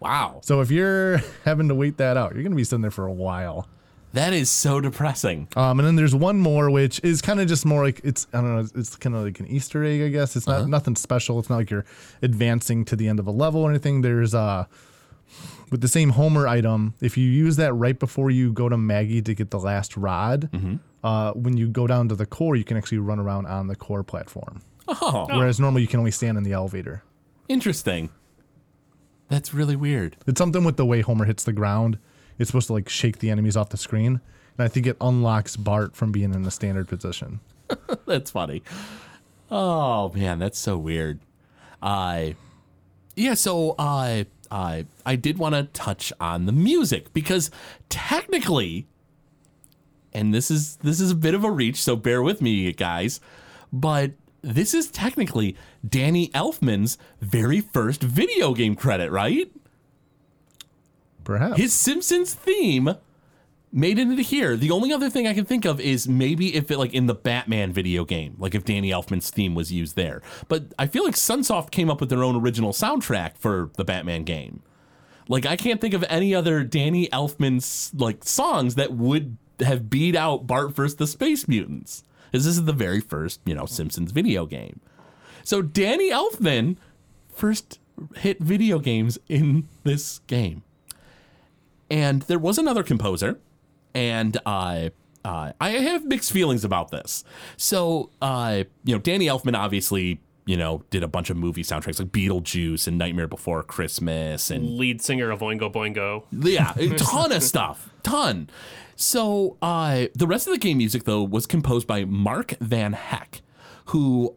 Wow. So if you're having to wait that out, you're gonna be sitting there for a while. That is so depressing. Um, and then there's one more, which is kind of just more like it's I don't know, it's kind of like an Easter egg, I guess. It's not nothing special. It's not like you're advancing to the end of a level or anything. There's uh with the same Homer item, if you use that right before you go to Maggie to get the last rod, uh, when you go down to the core, you can actually run around on the core platform. Oh, Whereas normally you can only stand in the elevator. interesting. That's really weird. It's something with the way Homer hits the ground. It's supposed to like shake the enemies off the screen. And I think it unlocks Bart from being in the standard position. That's funny. Oh man, that's so weird. I yeah, so I I I did want to touch on the music because technically and this is this is a bit of a reach, so bear with me guys, but this is technically Danny Elfman's very first video game credit, right? Perhaps. His Simpsons theme made it into here. The only other thing I can think of is maybe if it like in the Batman video game, like if Danny Elfman's theme was used there. But I feel like Sunsoft came up with their own original soundtrack for the Batman game. Like I can't think of any other Danny Elfman's like songs that would have beat out Bart vs the Space Mutants. Because this is the very first, you know, Simpsons video game. So Danny Elfman first hit video games in this game. And there was another composer, and uh, uh, I have mixed feelings about this. So, uh, you know, Danny Elfman obviously, you know, did a bunch of movie soundtracks like Beetlejuice and Nightmare Before Christmas and Lead singer of Oingo Boingo. yeah, a ton of stuff, ton. So uh, the rest of the game music though was composed by Mark Van Hecke, who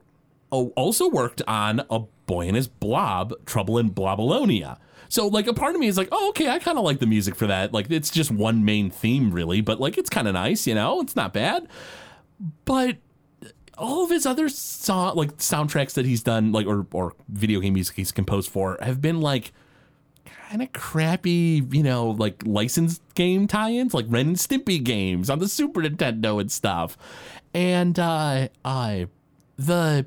also worked on A Boy and His Blob, Trouble in Blobolonia. So like a part of me is like, oh okay, I kind of like the music for that. Like it's just one main theme really, but like it's kind of nice, you know, it's not bad. But all of his other song like soundtracks that he's done like or or video game music he's composed for have been like kind of crappy, you know, like licensed game tie-ins, like Ren and Stimpy games on the Super Nintendo and stuff. And uh, uh, the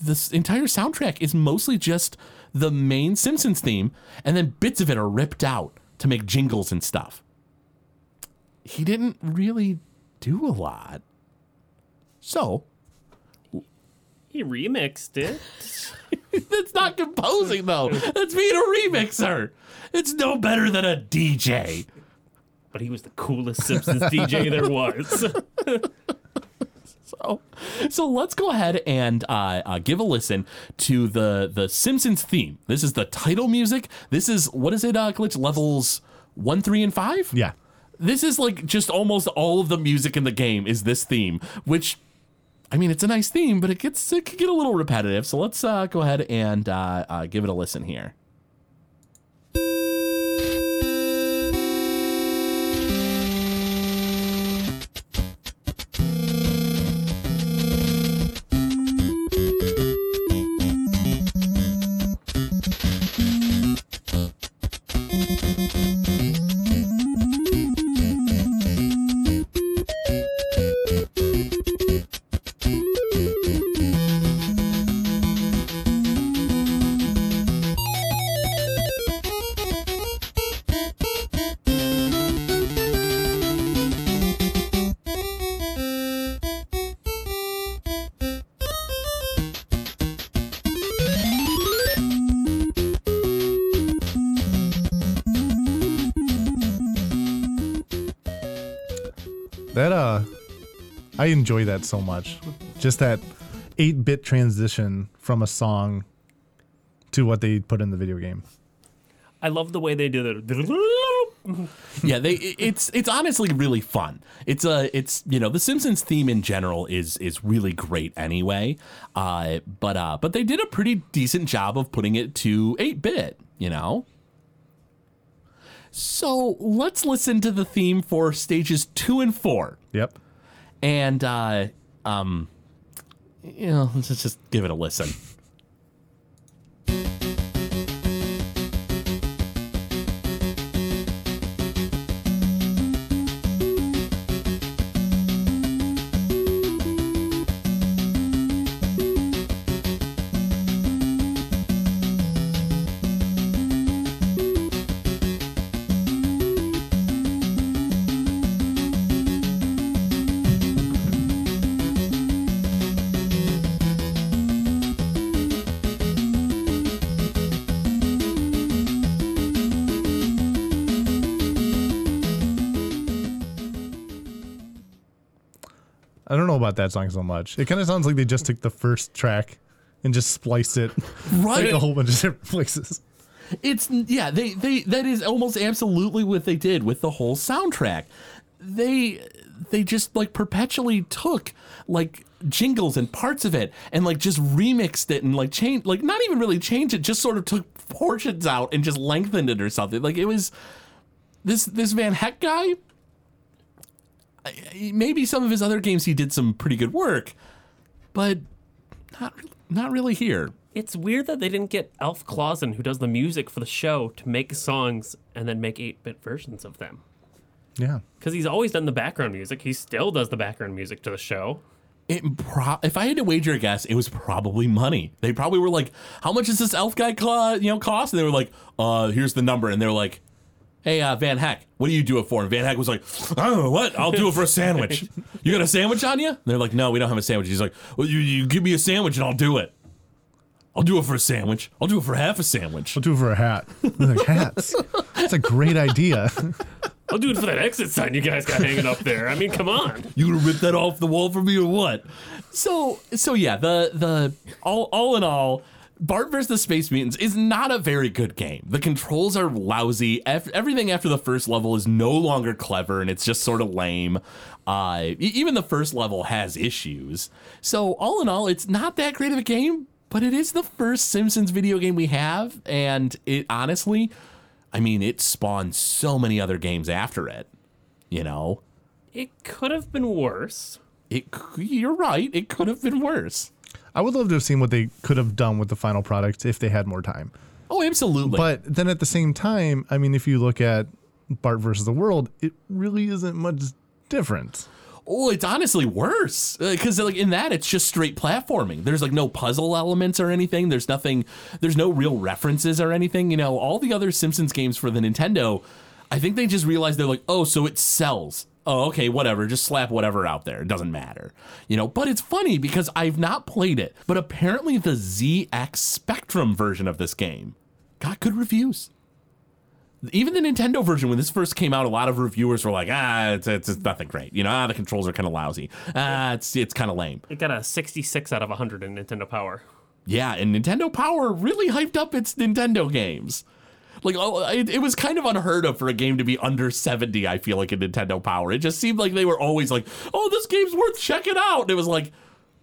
this entire soundtrack is mostly just the main Simpsons theme, and then bits of it are ripped out to make jingles and stuff. He didn't really do a lot. So He remixed it. that's not composing though. That's being a remixer. It's no better than a DJ. but he was the coolest Simpsons DJ there was. So, so let's go ahead and uh, uh, give a listen to the the Simpsons theme. This is the title music. This is what is it? Uh, glitch levels one, three, and five. yeah. This is like just almost all of the music in the game is this theme, which. I mean, it's a nice theme, but it gets it can get a little repetitive. So let's uh, go ahead and uh, uh, give it a listen here. Enjoy that so much. Just that eight-bit transition from a song to what they put in the video game. I love the way they do that. yeah, they it's it's honestly really fun. It's a it's you know the Simpsons theme in general is is really great anyway. Uh, but uh, but they did a pretty decent job of putting it to eight bit. You know. So let's listen to the theme for stages two and four, Yep. And uh, um, you know let's just give it a listen. I don't know about that song so much. It kind of sounds like they just took the first track and just spliced it Right. like a whole bunch of different places. It's yeah, they they that is almost absolutely what they did with the whole soundtrack. They they just like perpetually took like jingles and parts of it and like just remixed it and like changed like not even really changed it, just sort of took portions out and just lengthened it or something. Like it was this this Van Hecke guy. I- I- Maybe some of his other games he did some pretty good work, but not not really here. It's weird that they didn't get Alf Clausen, who does the music for the show, to make songs and then make 8 bit versions of them. Yeah. Because he's always done the background music. He still does the background music to the show. It pro- if I had to wager a guess, it was probably money. They probably were like, "How much does this elf guy cla you know cost?" And they were like, "Uh, here's the number." And they were like, "Hey, uh, Van Hecke, what do you do it for?" And Van Hecke was like, "I don't know what. I'll do it for a sandwich. You got a sandwich on you?" And they're like, "No, we don't have a sandwich." He's like, "Well, you, you give me a sandwich and I'll do it. I'll do it for a sandwich. I'll do it for half a sandwich." I'll do it for a hat. They're like hats. That's a great idea. I'll do it for that exit sign you guys got hanging up there. I mean, come on. You gonna rip that off the wall for me or what? So so yeah, the the all all in all, Bart vs. the Space Mutants is not a very good game. The controls are lousy. Ev- everything after the first level is no longer clever, and it's just sort of lame. Uh, even the first level has issues. So all in all, it's not that great of a game, but it is the first Simpsons video game we have, and it honestly, I mean, it spawned so many other games after it. You know. It could have been worse. It, you're right. It could have been worse. I would love to have seen what they could have done with the final product if they had more time. Oh, absolutely. But then at the same time, I mean, if you look at Bart versus the World, it really isn't much different. oh, it's honestly worse uh, because like in that, it's just straight platforming. There's like no puzzle elements or anything. There's nothing. There's no real references or anything. You know, all the other Simpsons games for the Nintendo, I think they just realized they're like, oh, so it sells. Oh, okay, whatever. Just slap whatever out there. It doesn't matter. You know, but it's funny because I've not played it, but apparently the ZX Spectrum version of this game got good reviews. even the Nintendo version, when this first came out, a lot of reviewers were like, ah, it's, it's, it's nothing great. You know, ah, the controls are kind of lousy. Ah, it's it's kind of lame. It got a 66 out of 100 in Nintendo Power. Yeah, and Nintendo Power really hyped up its Nintendo games. Like, oh, it, it was kind of unheard of for a game to be under 70, I feel like, in Nintendo Power. It just seemed like they were always like, oh, this game's worth checking out. And it was like,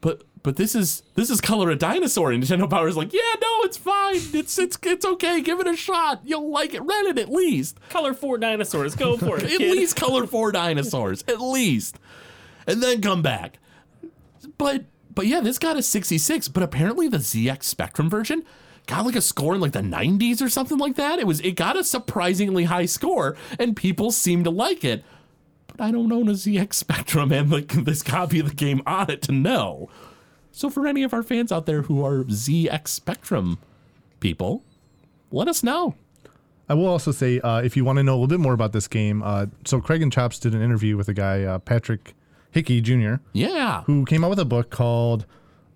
but but this is this is Color a Dinosaur. And Nintendo Power is like, yeah, no, it's fine. It's it's it's okay. Give it a shot. You'll like it. Rent it at least. Color four dinosaurs. Go for it. At least color four dinosaurs. At least. And then come back. But but yeah, this got a 66, but apparently the ZX Spectrum version got like a score in like the 90s or something like that. It was it got a surprisingly high score and people seem to like it. But I don't own a ZX Spectrum and like this copy of the game on it to know. So for any of our fans out there who are ZX Spectrum people, let us know. I will also say, uh, if you want to know a little bit more about this game, uh, so Craig and Chops did an interview with a guy, uh, Patrick Hickey Jr., Yeah. who came out with a book called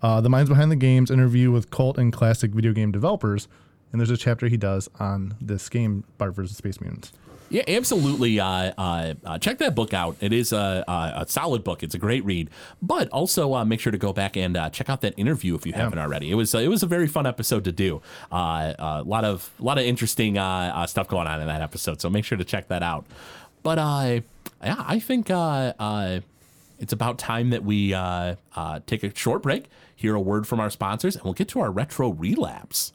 uh, "The Minds Behind the Games: Interview with Cult and Classic Video Game Developers." And there's a chapter he does on this game, Bart vs. Space Mutants. Yeah, absolutely. Uh, uh, uh, check that book out. It is a, a, solid book. It's a great read. But also uh, make sure to go back and uh, check out that interview if you haven't already. It was uh, it was a very fun episode to do. Uh, a lot of a lot of interesting uh, uh, stuff going on in that episode. So make sure to check that out. But uh, yeah, I think uh, uh, it's about time that we uh, uh, take a short break, hear a word from our sponsors, and we'll get to our retro relapse.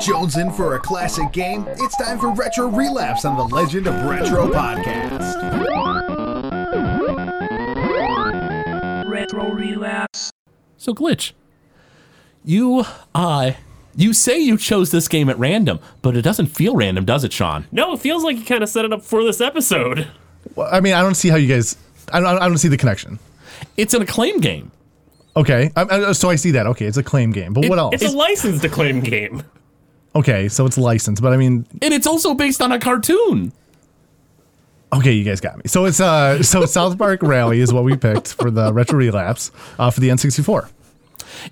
Jones in for a classic game? It's time for Retro Relapse on the Legend of Retro podcast. Retro Relapse. So glitch, you uh, you say you chose this game at random, but it doesn't feel random, does it, Sean? No, it feels like you kind of set it up for this episode. Well, I mean, I don't see how you guys. I don't. I don't see the connection. It's an acclaim game. Okay, I, I, so I see that. Okay, it's a claim game, but what else? It's a licensed acclaim game. Okay, so it's licensed, but I mean, and it's also based on a cartoon. Okay, you guys got me. So it's uh, so South Park Rally is what we picked for the retro relapse uh, for the N64.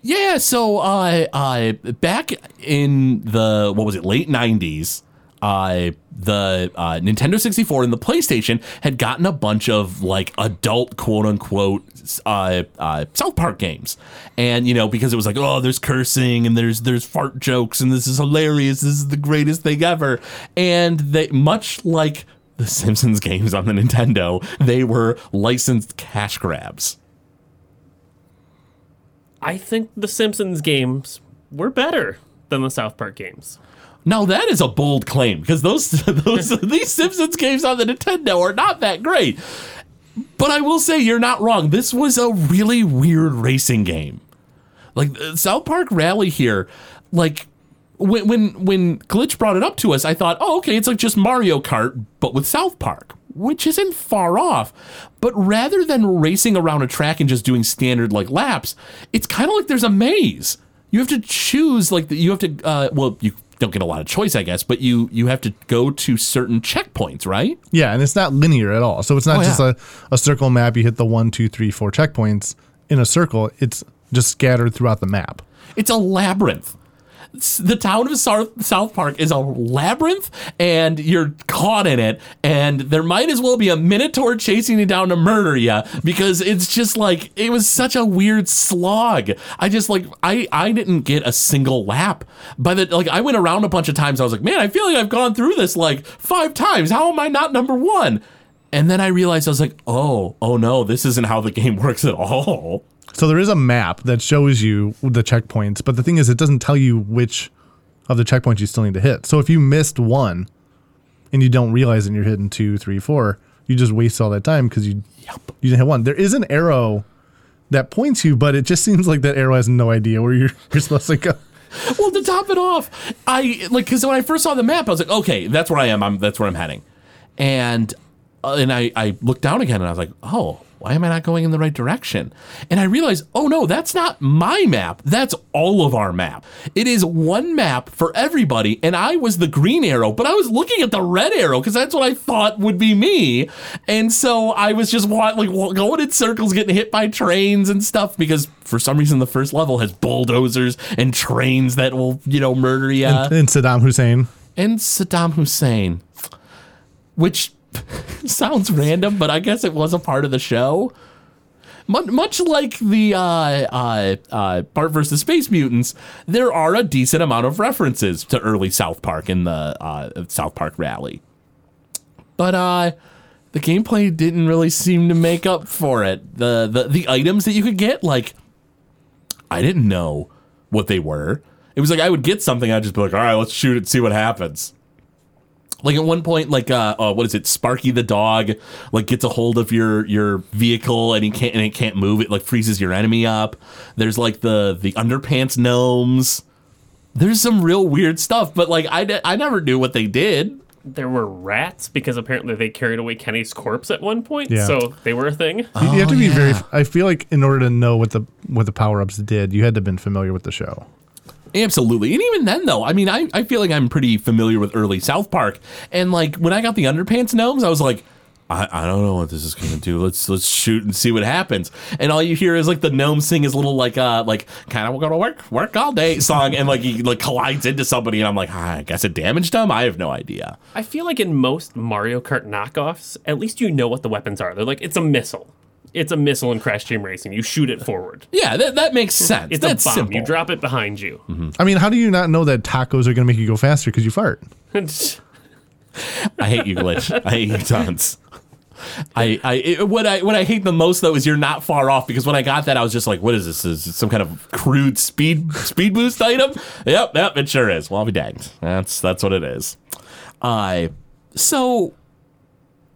Yeah, so uh, uh, back in the what was it, late '90s, uh, the uh, Nintendo 64 and the PlayStation had gotten a bunch of like adult quote unquote uh, uh, South Park games, and you know because it was like oh there's cursing and there's there's fart jokes and this is hilarious, this is the greatest thing ever, and they much like the Simpsons games on the Nintendo, they were licensed cash grabs. I think the Simpsons games were better than the South Park games. Now that is a bold claim because those those these Simpsons games on the Nintendo are not that great. But I will say you're not wrong. This was a really weird racing game. Like uh, South Park Rally here, like when when when Glitch brought it up to us, I thought, "Oh, okay, it's like just Mario Kart but with South Park." Which isn't far off. But rather than racing around a track and just doing standard like laps, it's kind of like there's a maze. You have to choose like you have to uh, well, you don't get a lot of choice, I guess, but you you have to go to certain checkpoints, right? Yeah, and it's not linear at all. So it's not Oh, just yeah. a, a circle map. You hit the one, two, three, four checkpoints in a circle. It's just scattered throughout the map. It's a labyrinth. The town of South, South Park is a labyrinth, and you're caught in it. And there might as well be a minotaur chasing you down to murder you because it's just like it was such a weird slog. I just like I I didn't get a single lap. By the like I went around a bunch of times. I was like, man, I feel like I've gone through this like five times. How am I not number one? And then I realized I was like, oh, oh no, this isn't how the game works at all. So there is a map that shows you the checkpoints, but the thing is, it doesn't tell you which of the checkpoints you still need to hit. So if you missed one and you don't realize and you're hitting two, three, four, you just waste all that time because you you didn't hit one. There is an arrow that points you, but it just seems like that arrow has no idea where you're you're supposed to go. well, to top it off, I like because when I first saw the map, I was like, okay, that's where I am. I'm that's where I'm heading, and uh, and I I looked down again and I was like, oh, why am I not going in the right direction? And I realized, oh no, that's not my map. That's all of our map. It is one map for everybody, and I was the green arrow, but I was looking at the red arrow because that's what I thought would be me, and so I was just like going in circles, getting hit by trains and stuff because for some reason the first level has bulldozers and trains that will you know murder you And, and Saddam Hussein. and Saddam Hussein, which sounds random, but I guess it was a part of the show. Much, like the uh, uh, uh, Bart versus Space Mutants, there are a decent amount of references to early South Park in the uh, South Park Rally. But uh, the gameplay didn't really seem to make up for it. The, the the items that you could get, like, I didn't know what they were. It was like I would get something, I'd just be like, all right, let's shoot it, see what happens. Like at one point, like uh, uh, what is it? Sparky the dog like gets a hold of your your vehicle and he can't and it can't move. It like freezes your enemy up. There's like the the underpants gnomes. There's some real weird stuff, but like I, ne- I never knew what they did. there were rats because apparently they carried away Kenny's corpse at one point. Yeah. So they were a thing. You- you have to Oh, be very. I feel like in order to know what the what the power ups did, you had to have been familiar with the show. Absolutely. And even then, though, I mean, I, I feel like I'm pretty familiar with early South Park. And like when I got the underpants gnomes, I was like, I, I don't know what this is gonna do. Let's let's shoot and see what happens. And all you hear is like the gnome sing his little like uh like kind of gonna work work all day song, and like he like collides into somebody, and I'm like, ah, I guess it damaged him. I have no idea. I feel like in most Mario Kart knockoffs, at least you know what the weapons are. They're like, it's a missile. It's a missile in Crash Team Racing. You shoot it forward. Yeah, that, that makes sense. It's That's a bomb. simple. You drop it behind you. I mean, how do you not know that tacos are going to make you go faster because you fart? I hate you, glitch. I hate you tons. I, I it, what I what I hate the most though is you're not far off because when I got that I was just like, what is this? Is it some kind of crude speed speed boost item? Yep, yep, it sure is. Well, I'll be danged. That's that's what it is. Uh so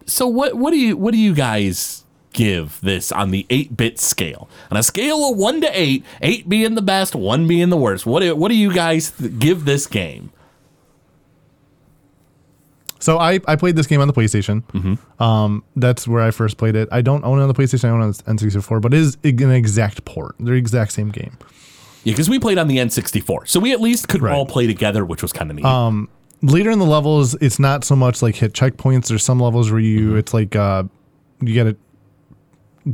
so what what do you what do you guys give this on the eight bit scale? On a scale of one to eight, eight being the best, one being the worst. What do, what do you guys th- give this game? So I, I played this game on the PlayStation. Mm-hmm. Um, that's where I first played it. I don't own it on the PlayStation. I own it on the N64, but it is an exact port. They're the exact same game. Yeah, because we played on the N64, so we at least could Right. all play together, which was kind of neat. Um, later in the levels, it's not so much like hit checkpoints. There's some levels where you Mm-hmm. it's like uh, you got to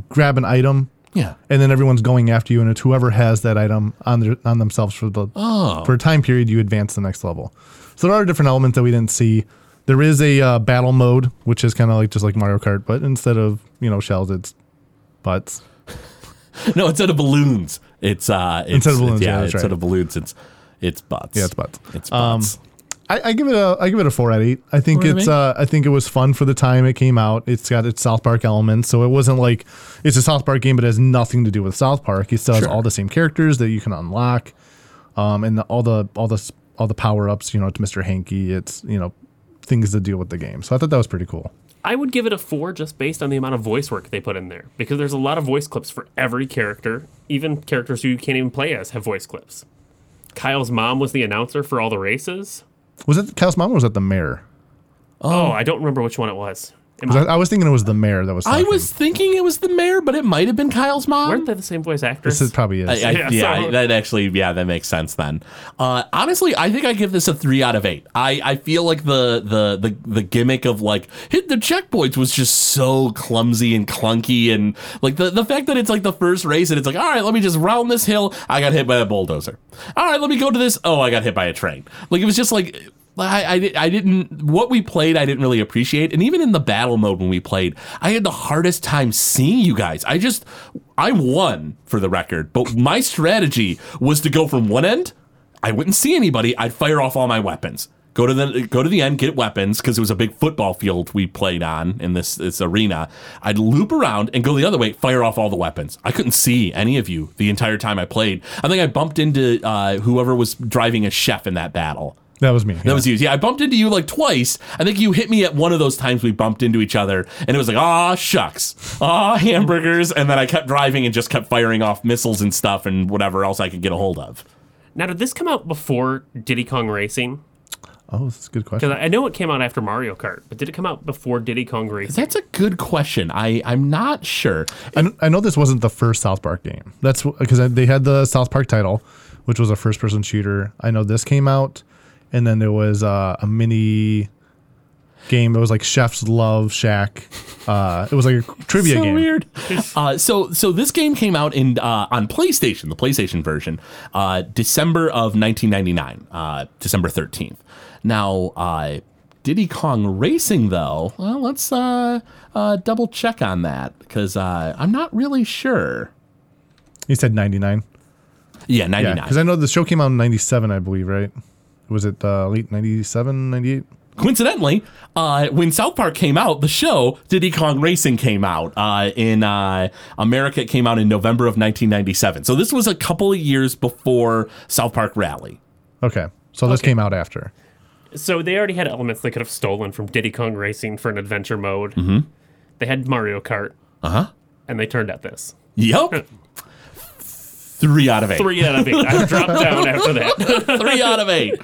grab an item, yeah. and then everyone's going after you, and it's whoever has that item on their on themselves for the Oh. for a time period. You advance the next level. So there are different elements that we didn't see. There is a uh, battle mode, which is kind of like just like Mario Kart, but instead of you know shells, it's butts. No, instead of balloons, it's uh, it's, Instead of balloons, it's- yeah, yeah, instead right. of balloons, it's it's butts. Yeah, it's butts. It's Um, butts. I, I give it a I give it a four out of eight. I think it's uh I think it was fun for the time it came out. It's got its South Park elements, so it wasn't like it's a South Park game, but it has nothing to do with South Park. It still has Sure. all the same characters that you can unlock, um, and the, all the all the all the power ups. You know, to Mr. Hanky, it's you know things to deal with the game. So I thought that was pretty cool. I would give it a four just based on the amount of voice work they put in there because there's a lot of voice clips for every character. Even characters who you can't even play as have voice clips. Kyle's mom was the announcer for all the races. Was it Kyle's mom or was that the mayor? Oh, I don't remember which one it was. Am 'Cause I- I, I was thinking it was the mayor that was. I was thinking it was the mayor, but it might have been Kyle's mom. weren't they the same voice actress? This is probably is. I, I, Yeah, yeah, so- that actually, yeah, that makes sense then. Uh, honestly, I think I give this a three out of eight. I, I feel like the, the the the gimmick of like hit the checkpoints was just so clumsy and clunky, and like the the fact that it's like the first race and it's like, all right, let me just round this hill. I got hit by a bulldozer. All right, let me go to this. Oh, I got hit by a train. Like it was just like. I, I, I didn't what we played I didn't really appreciate. And even in the battle mode when we played I had the hardest time seeing you guys. I just I won for the record. But my strategy was to go from one end I wouldn't see anybody I'd fire off all my weapons. Go to the go to the end get weapons because it was a big football field we played on in this this arena. I'd loop around and go the other way fire off all the weapons. I couldn't see any of you the entire time I played. I think I bumped into uh, whoever was driving a chef in that battle that was me. that was you. Yeah, I bumped into you like twice. I think you hit me at one of those times we bumped into each other, and it was like, ah, shucks, ah, hamburgers. And then I kept driving and just kept firing off missiles and stuff and whatever else I could get a hold of. now, did this come out before Diddy Kong Racing? Oh, that's a good question. Because I know it came out after Mario Kart, but did it come out before Diddy Kong Racing? That's a good question. I I'm not sure. I, I know this wasn't the first South Park game. That's because they had the South Park title, which was a first person shooter. I know this came out, and then there was uh, a mini game. It was like Chef's Love Shack. Uh, it was like a trivia so game. weird. uh, so so this game came out in uh, on PlayStation, the PlayStation version, uh, December of 1999, uh, December 13th. Now, uh, Diddy Kong Racing, though, well, let's uh, uh, double check on that because uh, I'm not really sure. You said 99. Yeah, Yeah, 99. because I know the show came out in 97, I believe, right? Was it uh, late 97, 98? Coincidentally, uh, when South Park came out, the show Diddy Kong Racing came out uh, in uh, America. It came out in November of 1997. So this was a couple of years before South Park Rally. Okay. So this came out after. So they already had elements they could have stolen from Diddy Kong Racing for an adventure mode. Mm-hmm. They had Mario Kart, Uh huh. and they turned at this. Yep. Three out of eight. Three out of eight. I dropped down after that. Three out of eight.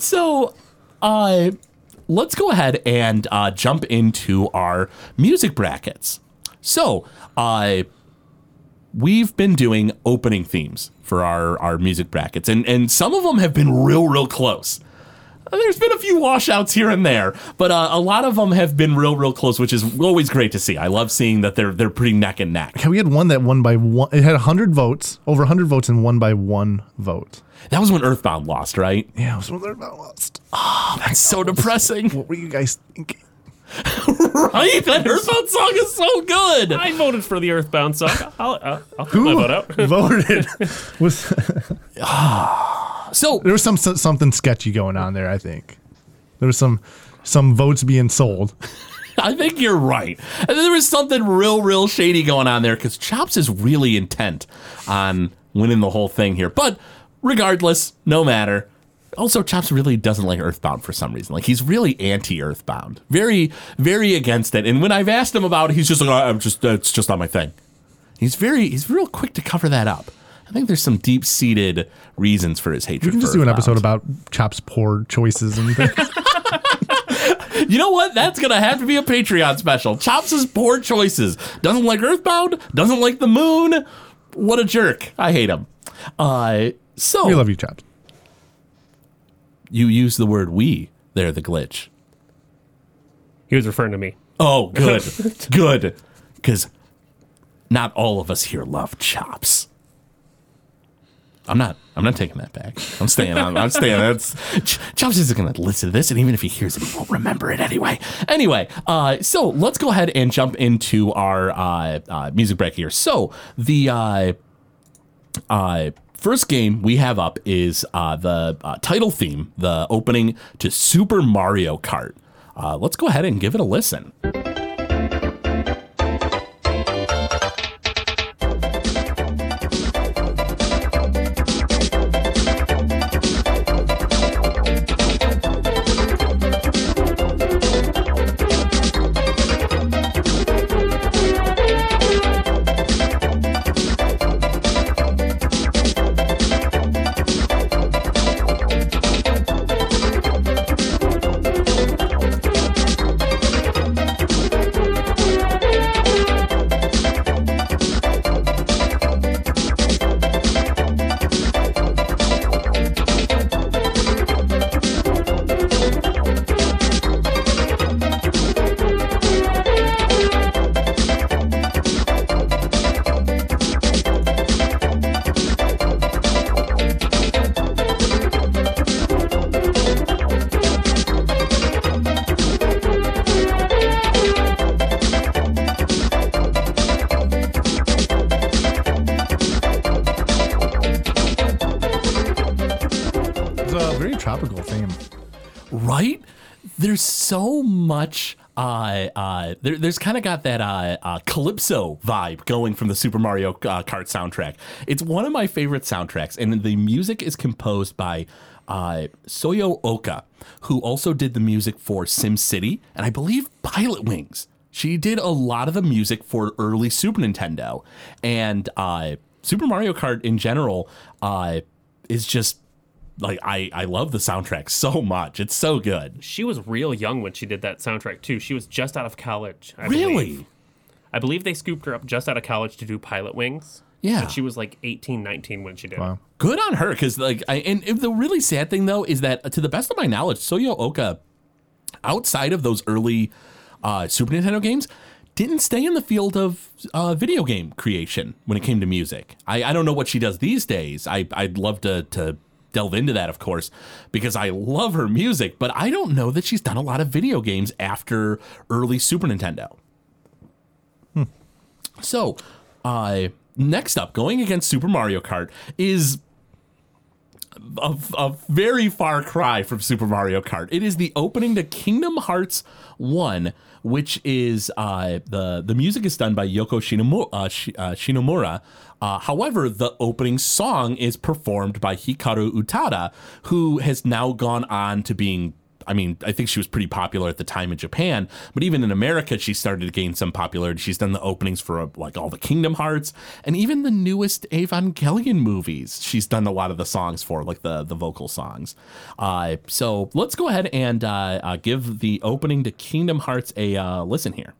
So, uh, let's go ahead and uh, jump into our music brackets. So, uh, we've been doing opening themes for our, our music brackets, and, and some of them have been real, real close. There's been a few washouts here and there, but uh, a lot of them have been real, real close, which is always great to see. I love seeing that they're they're pretty neck and neck. Yeah, we had one that won by one. It had hundred votes, over hundred votes, and won by one vote. That was when Earthbound lost, right? Yeah, it was when Earthbound lost. Oh, that's so depressing, What were you guys thinking? right? That Earthbound song is so good. I voted for the Earthbound song. I'll, I'll, I'll put my Who vote out. voted? was So there was some something sketchy going on there? I think there was some some votes being sold. I think you're right. And there was something real, real shady going on there because Chops is really intent on winning the whole thing here. But regardless, no matter. Also, Chops really doesn't like Earthbound for some reason. Like he's really anti-Earthbound, very, very against it. And when I've asked him about it, he's just like, uh, "I'm just, it's just not my thing." He's very, he's real quick to cover that up. I think there's some deep-seated reasons for his hatred. We can just for do an Earthbound. episode about Chop's poor choices and things. You know what? That's gonna have to be a Patreon special. Chops' poor choices. Doesn't like Earthbound. Doesn't like the moon. What a jerk. I hate him. Uh, so we love you, Chops. you use the word "we" there. The glitch. He was referring to me. Oh, good, good, because not all of us here love Chops. I'm not. I'm not taking that back. I'm staying on. I'm staying. That's Ch- Chops isn't going to listen to this, and even if he hears it, he won't remember it anyway. Anyway, uh, so let's go ahead and jump into our uh, uh, music break here. So the uh, uh, first game we have up is uh, the title theme, the opening to Super Mario Kart. Let's go ahead and give it a listen. Much. Uh, uh, there, there's kind of got that uh, uh, calypso vibe going from the Super Mario uh, Kart soundtrack. It's one of my favorite soundtracks, and the music is composed by uh, Soyo Oka, who also did the music for Sim City and I believe Pilot Wings. She did a lot of the music for early Super Nintendo, and uh, Super Mario Kart in general uh, is just like I I love the soundtrack so much. It's so good. She was real young when she did that soundtrack too. She was just out of college. I Really? Believe. I believe they scooped her up just out of college to do Pilot Wings. Yeah. But she was like 18, 19 when she did Wow. it. Good on her, because like, I, and if the really sad thing though is that, to the best of my knowledge, Soyo Oka, outside of those early uh, Super Nintendo games, didn't stay in the field of uh, video game creation when it came to music. I, I don't know what she does these days. I I'd love to to delve into that, of course, because I love her music, but I don't know that she's done a lot of video games after early Super Nintendo. So, uh, next up, going against Super Mario Kart is a, a very far cry from Super Mario Kart. It is the opening to Kingdom Hearts 1, which is uh, the the music is done by Yoko. Uh, Shi- uh, Shimomura. Uh, however, the opening song is performed by Hikaru Utada, who has now gone on to being I mean, I think she was pretty popular at the time in Japan, but even in America, she started to gain some popularity. She's done the openings for uh, like all the Kingdom Hearts and even the newest Evangelion movies. She's done a lot of the songs for, like the the vocal songs. Uh, so let's go ahead and uh, uh, give the opening to Kingdom Hearts a uh, listen here.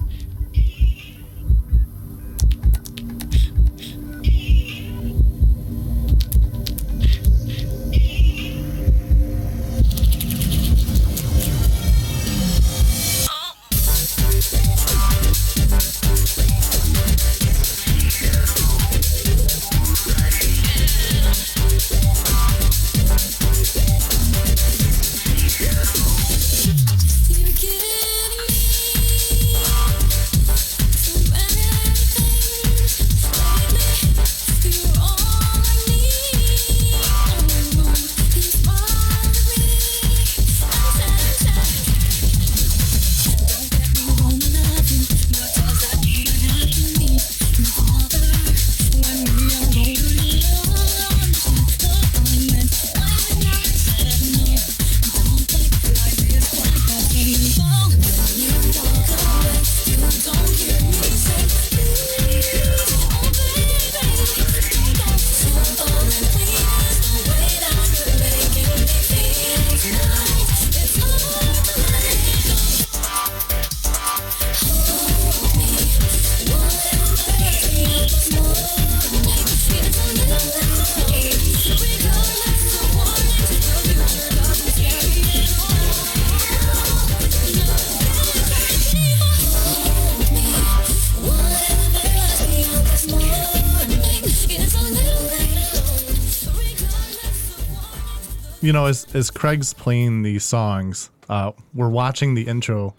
You know, as as Craig's playing these songs, uh, we're watching the intro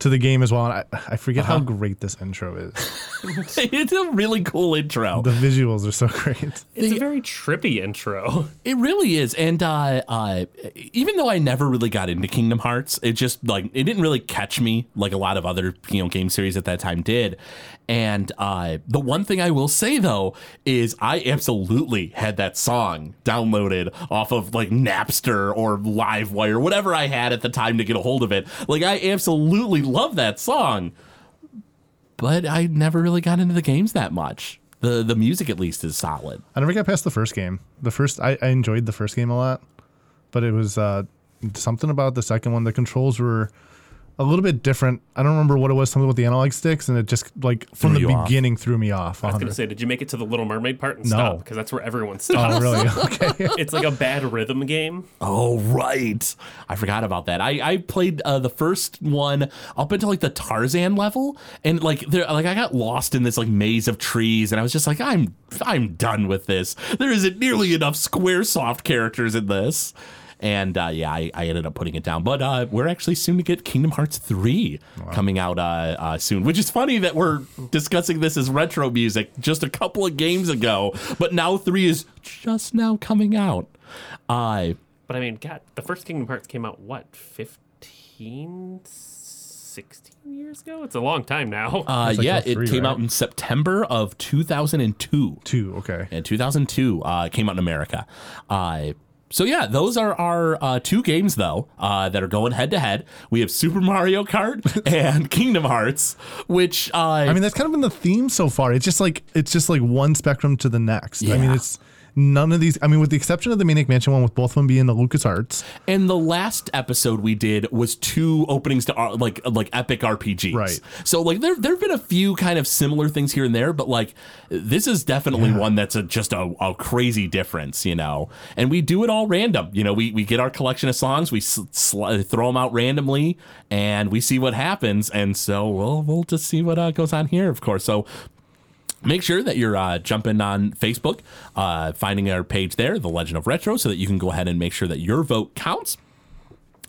to the game as well. And I, I forget how great this intro is. it's a really cool intro. The visuals are so great. It's a very trippy intro. It really is, and uh, uh, even though I never really got into Kingdom Hearts, it just like it didn't really catch me like a lot of other you know game series at that time did. And uh, the one thing I will say though is I absolutely had that song downloaded off of like Napster or LimeWire, whatever I had at the time to get a hold of it. Like I absolutely love that song, but I never really got into the games that much. The the music at least is solid. I never got past the first game. The first I, I enjoyed the first game a lot, but it was uh, something about the second one. The controls were a little bit different. I don't remember what it was. Something with the analog sticks, and it just like from Threw the you off. beginning threw me off. I was gonna say, did you make it to the Little Mermaid part and No. stop? Because that's where everyone stops. Oh really? Okay. It's like a bad rhythm game. Oh right, I forgot about that. I I played uh, the first one up until like the Tarzan level, and like there like I got lost in this like maze of trees, and I was just like I'm I'm done with this. There isn't nearly enough SquareSoft characters in this. And uh, yeah, I, I ended up putting it down. But uh, we're actually soon to get Kingdom Hearts 3 coming out uh, uh, soon, which is funny that we're discussing this as retro music just a couple of games ago. But now 3 is just now coming out. Uh, But I mean, God, the first Kingdom Hearts came out, what, 15, 16 years ago? It's a long time now. Uh, like yeah, oh it came right? out in September of 2002. Two. Okay. And 2002 uh, it came out in America. Uh, so yeah, those are our uh, two games though uh, that are going head to head. We have Super Mario Kart and Kingdom Hearts, which uh, I mean, that's kind of been the theme so far. It's just like it's just like one spectrum to the next. I mean, it's none of these. I mean, with the exception of the Maniac Mansion one, with both of them being the Lucas Arts. And the last episode we did was two openings to R- like like epic RPGs. Right. So like there there've been a few kind of similar things here and there, but like this is definitely one that's a, just a, a crazy difference, you know. And we do it all random. You know, we we get our collection of songs, we s- sl- throw them out randomly, and we see what happens. And so we'll we'll just see what uh, goes on here, of course. So Make sure that you're uh, jumping on Facebook, uh, finding our page there, The Legend of Retro, so that you can go ahead and make sure that your vote counts.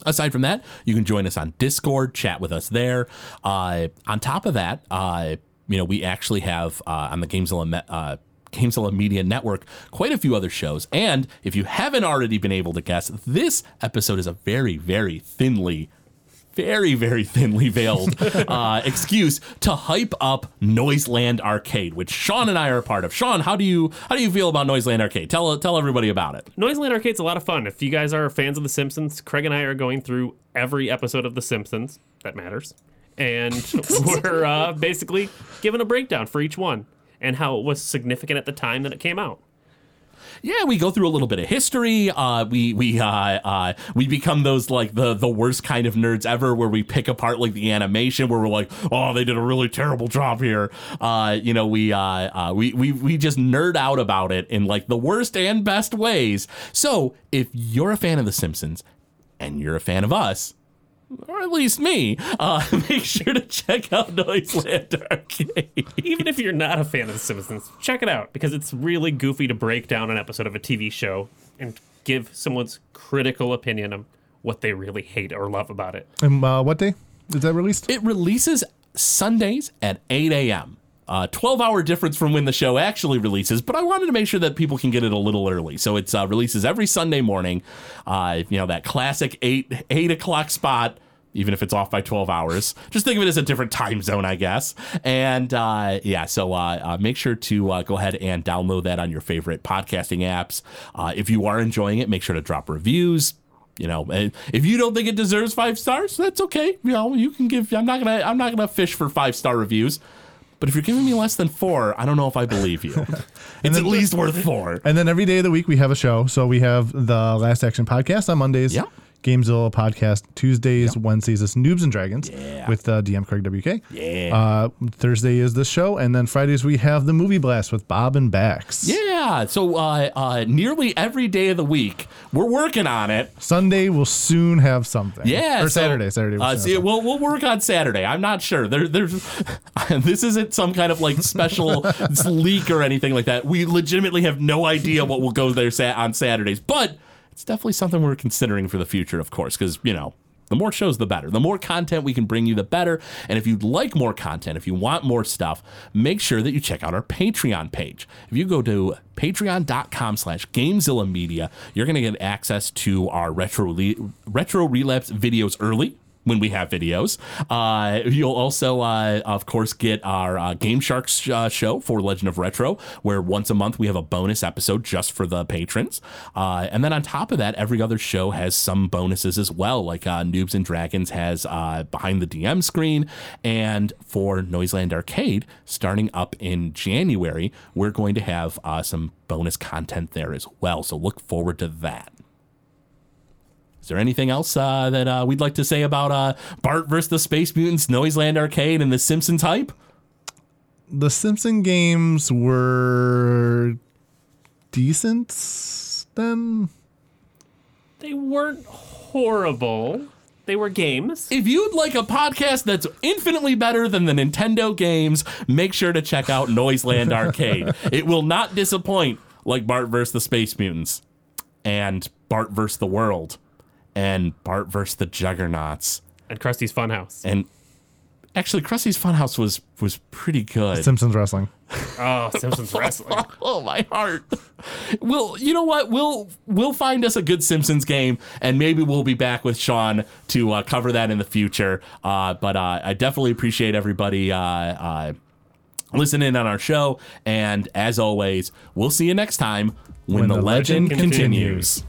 Aside from that, you can join us on Discord, chat with us there. Uh, on top of that, uh, you know, we actually have uh, on the Gamezilla, Me- uh, Gamezilla Media Network quite a few other shows. And if you haven't already been able to guess, this episode is a very, very thinly very, very thinly veiled uh, excuse to hype up Noiseland Arcade, which Sean and I are a part of. Sean, how do you how do you feel about Noiseland Arcade? Tell tell everybody about it. Noiseland Arcade's a lot of fun. If you guys are fans of The Simpsons, Craig and I are going through every episode of The Simpsons. That matters. And we're uh, basically giving a breakdown for each one and how it was significant at the time that it came out. Yeah, we go through a little bit of history. Uh, we we uh, uh, we become those like the the worst kind of nerds ever, where we pick apart like the animation, where we're like, oh, they did a really terrible job here. Uh, you know, we uh, uh, we we we just nerd out about it in like the worst and best ways. So if you're a fan of The Simpsons and you're a fan of us, or at least me, uh, make sure to check out Noiseland Arcade. Even if you're not a fan of The Simpsons, check it out because it's really goofy to break down an episode of a TV show and give someone's critical opinion of what they really hate or love about it. And uh, what day is that released? It releases Sundays at 8 a.m. Uh, 12 hour difference from when the show actually releases, but I wanted to make sure that people can get it a little early. So it uh, releases every Sunday morning. Uh, you know, that classic 8, 8 o'clock spot. Even if it's off by 12 hours, just think of it as a different time zone, I guess. And uh, yeah, so uh, uh, make sure to go ahead and download that on your favorite podcasting apps. If you are enjoying it, make sure to drop reviews, you know if you don't think it deserves five stars that's okay you know you can give i'm not gonna i'm not gonna fish for five star reviews but if you're giving me less than four i don't know if i believe you it's at least worth four And then every day of the week we have a show. So we have the Last Action podcast on Mondays. Yeah. Gamezilla podcast Tuesdays, Wednesdays is Noobs and Dragons Yeah. with uh, DM Craig WK. Yeah. Uh, Thursday is the show, and then Fridays we have the movie blast with Bob and Bax. yeah so uh, uh, nearly every day of the week we're working on it Sunday we'll soon have something. Yeah, Or so, Saturday. Saturday. will Uh, see, we'll we'll work on Saturday. I'm not sure. There, there's this isn't some kind of like special leak or anything like that. We legitimately have no idea what will go there on Saturdays, but it's definitely something we're considering for the future, of course, because you know. The more shows, the better. The more content we can bring you, the better. And if you'd like more content, if you want more stuff, make sure that you check out our Patreon page. If you go to patreon.com slash gamezilla media, you're going to get access to our retro, retro relapse videos early when we have videos. Uh, you'll also, uh, of course, get our uh, Game Sharks uh, show for Legend of Retro, where once a month we have a bonus episode just for the patrons. Uh, and then on top of that, every other show has some bonuses as well, like uh, Noobs and Dragons has behind the DM screen. And for Noiseland Arcade, starting up in January, we're going to have some bonus content there as well. So look forward to that. Is there anything else uh, that uh, we'd like to say about uh, Bart versus the Space Mutants, Noiseland Arcade, and the Simpsons hype? The Simpson games were decent then. They weren't horrible. They were games. If you'd like a podcast that's infinitely better than the Nintendo games, make sure to check out Noiseland Arcade. it will not disappoint like Bart vs. the Space Mutants and Bart vs. the World and Bart versus the Juggernauts. And Krusty's Funhouse. And actually, Krusty's Funhouse was was pretty good. Simpsons wrestling. Oh, Simpsons Wrestling. oh my heart. Well, you know what? We'll we'll find us a good Simpsons game, and maybe we'll be back with Sean to uh, cover that in the future. Uh, but uh, I definitely appreciate everybody. Uh, uh, listening on our show, and as always, we'll see you next time when, the, legend, continues. continues.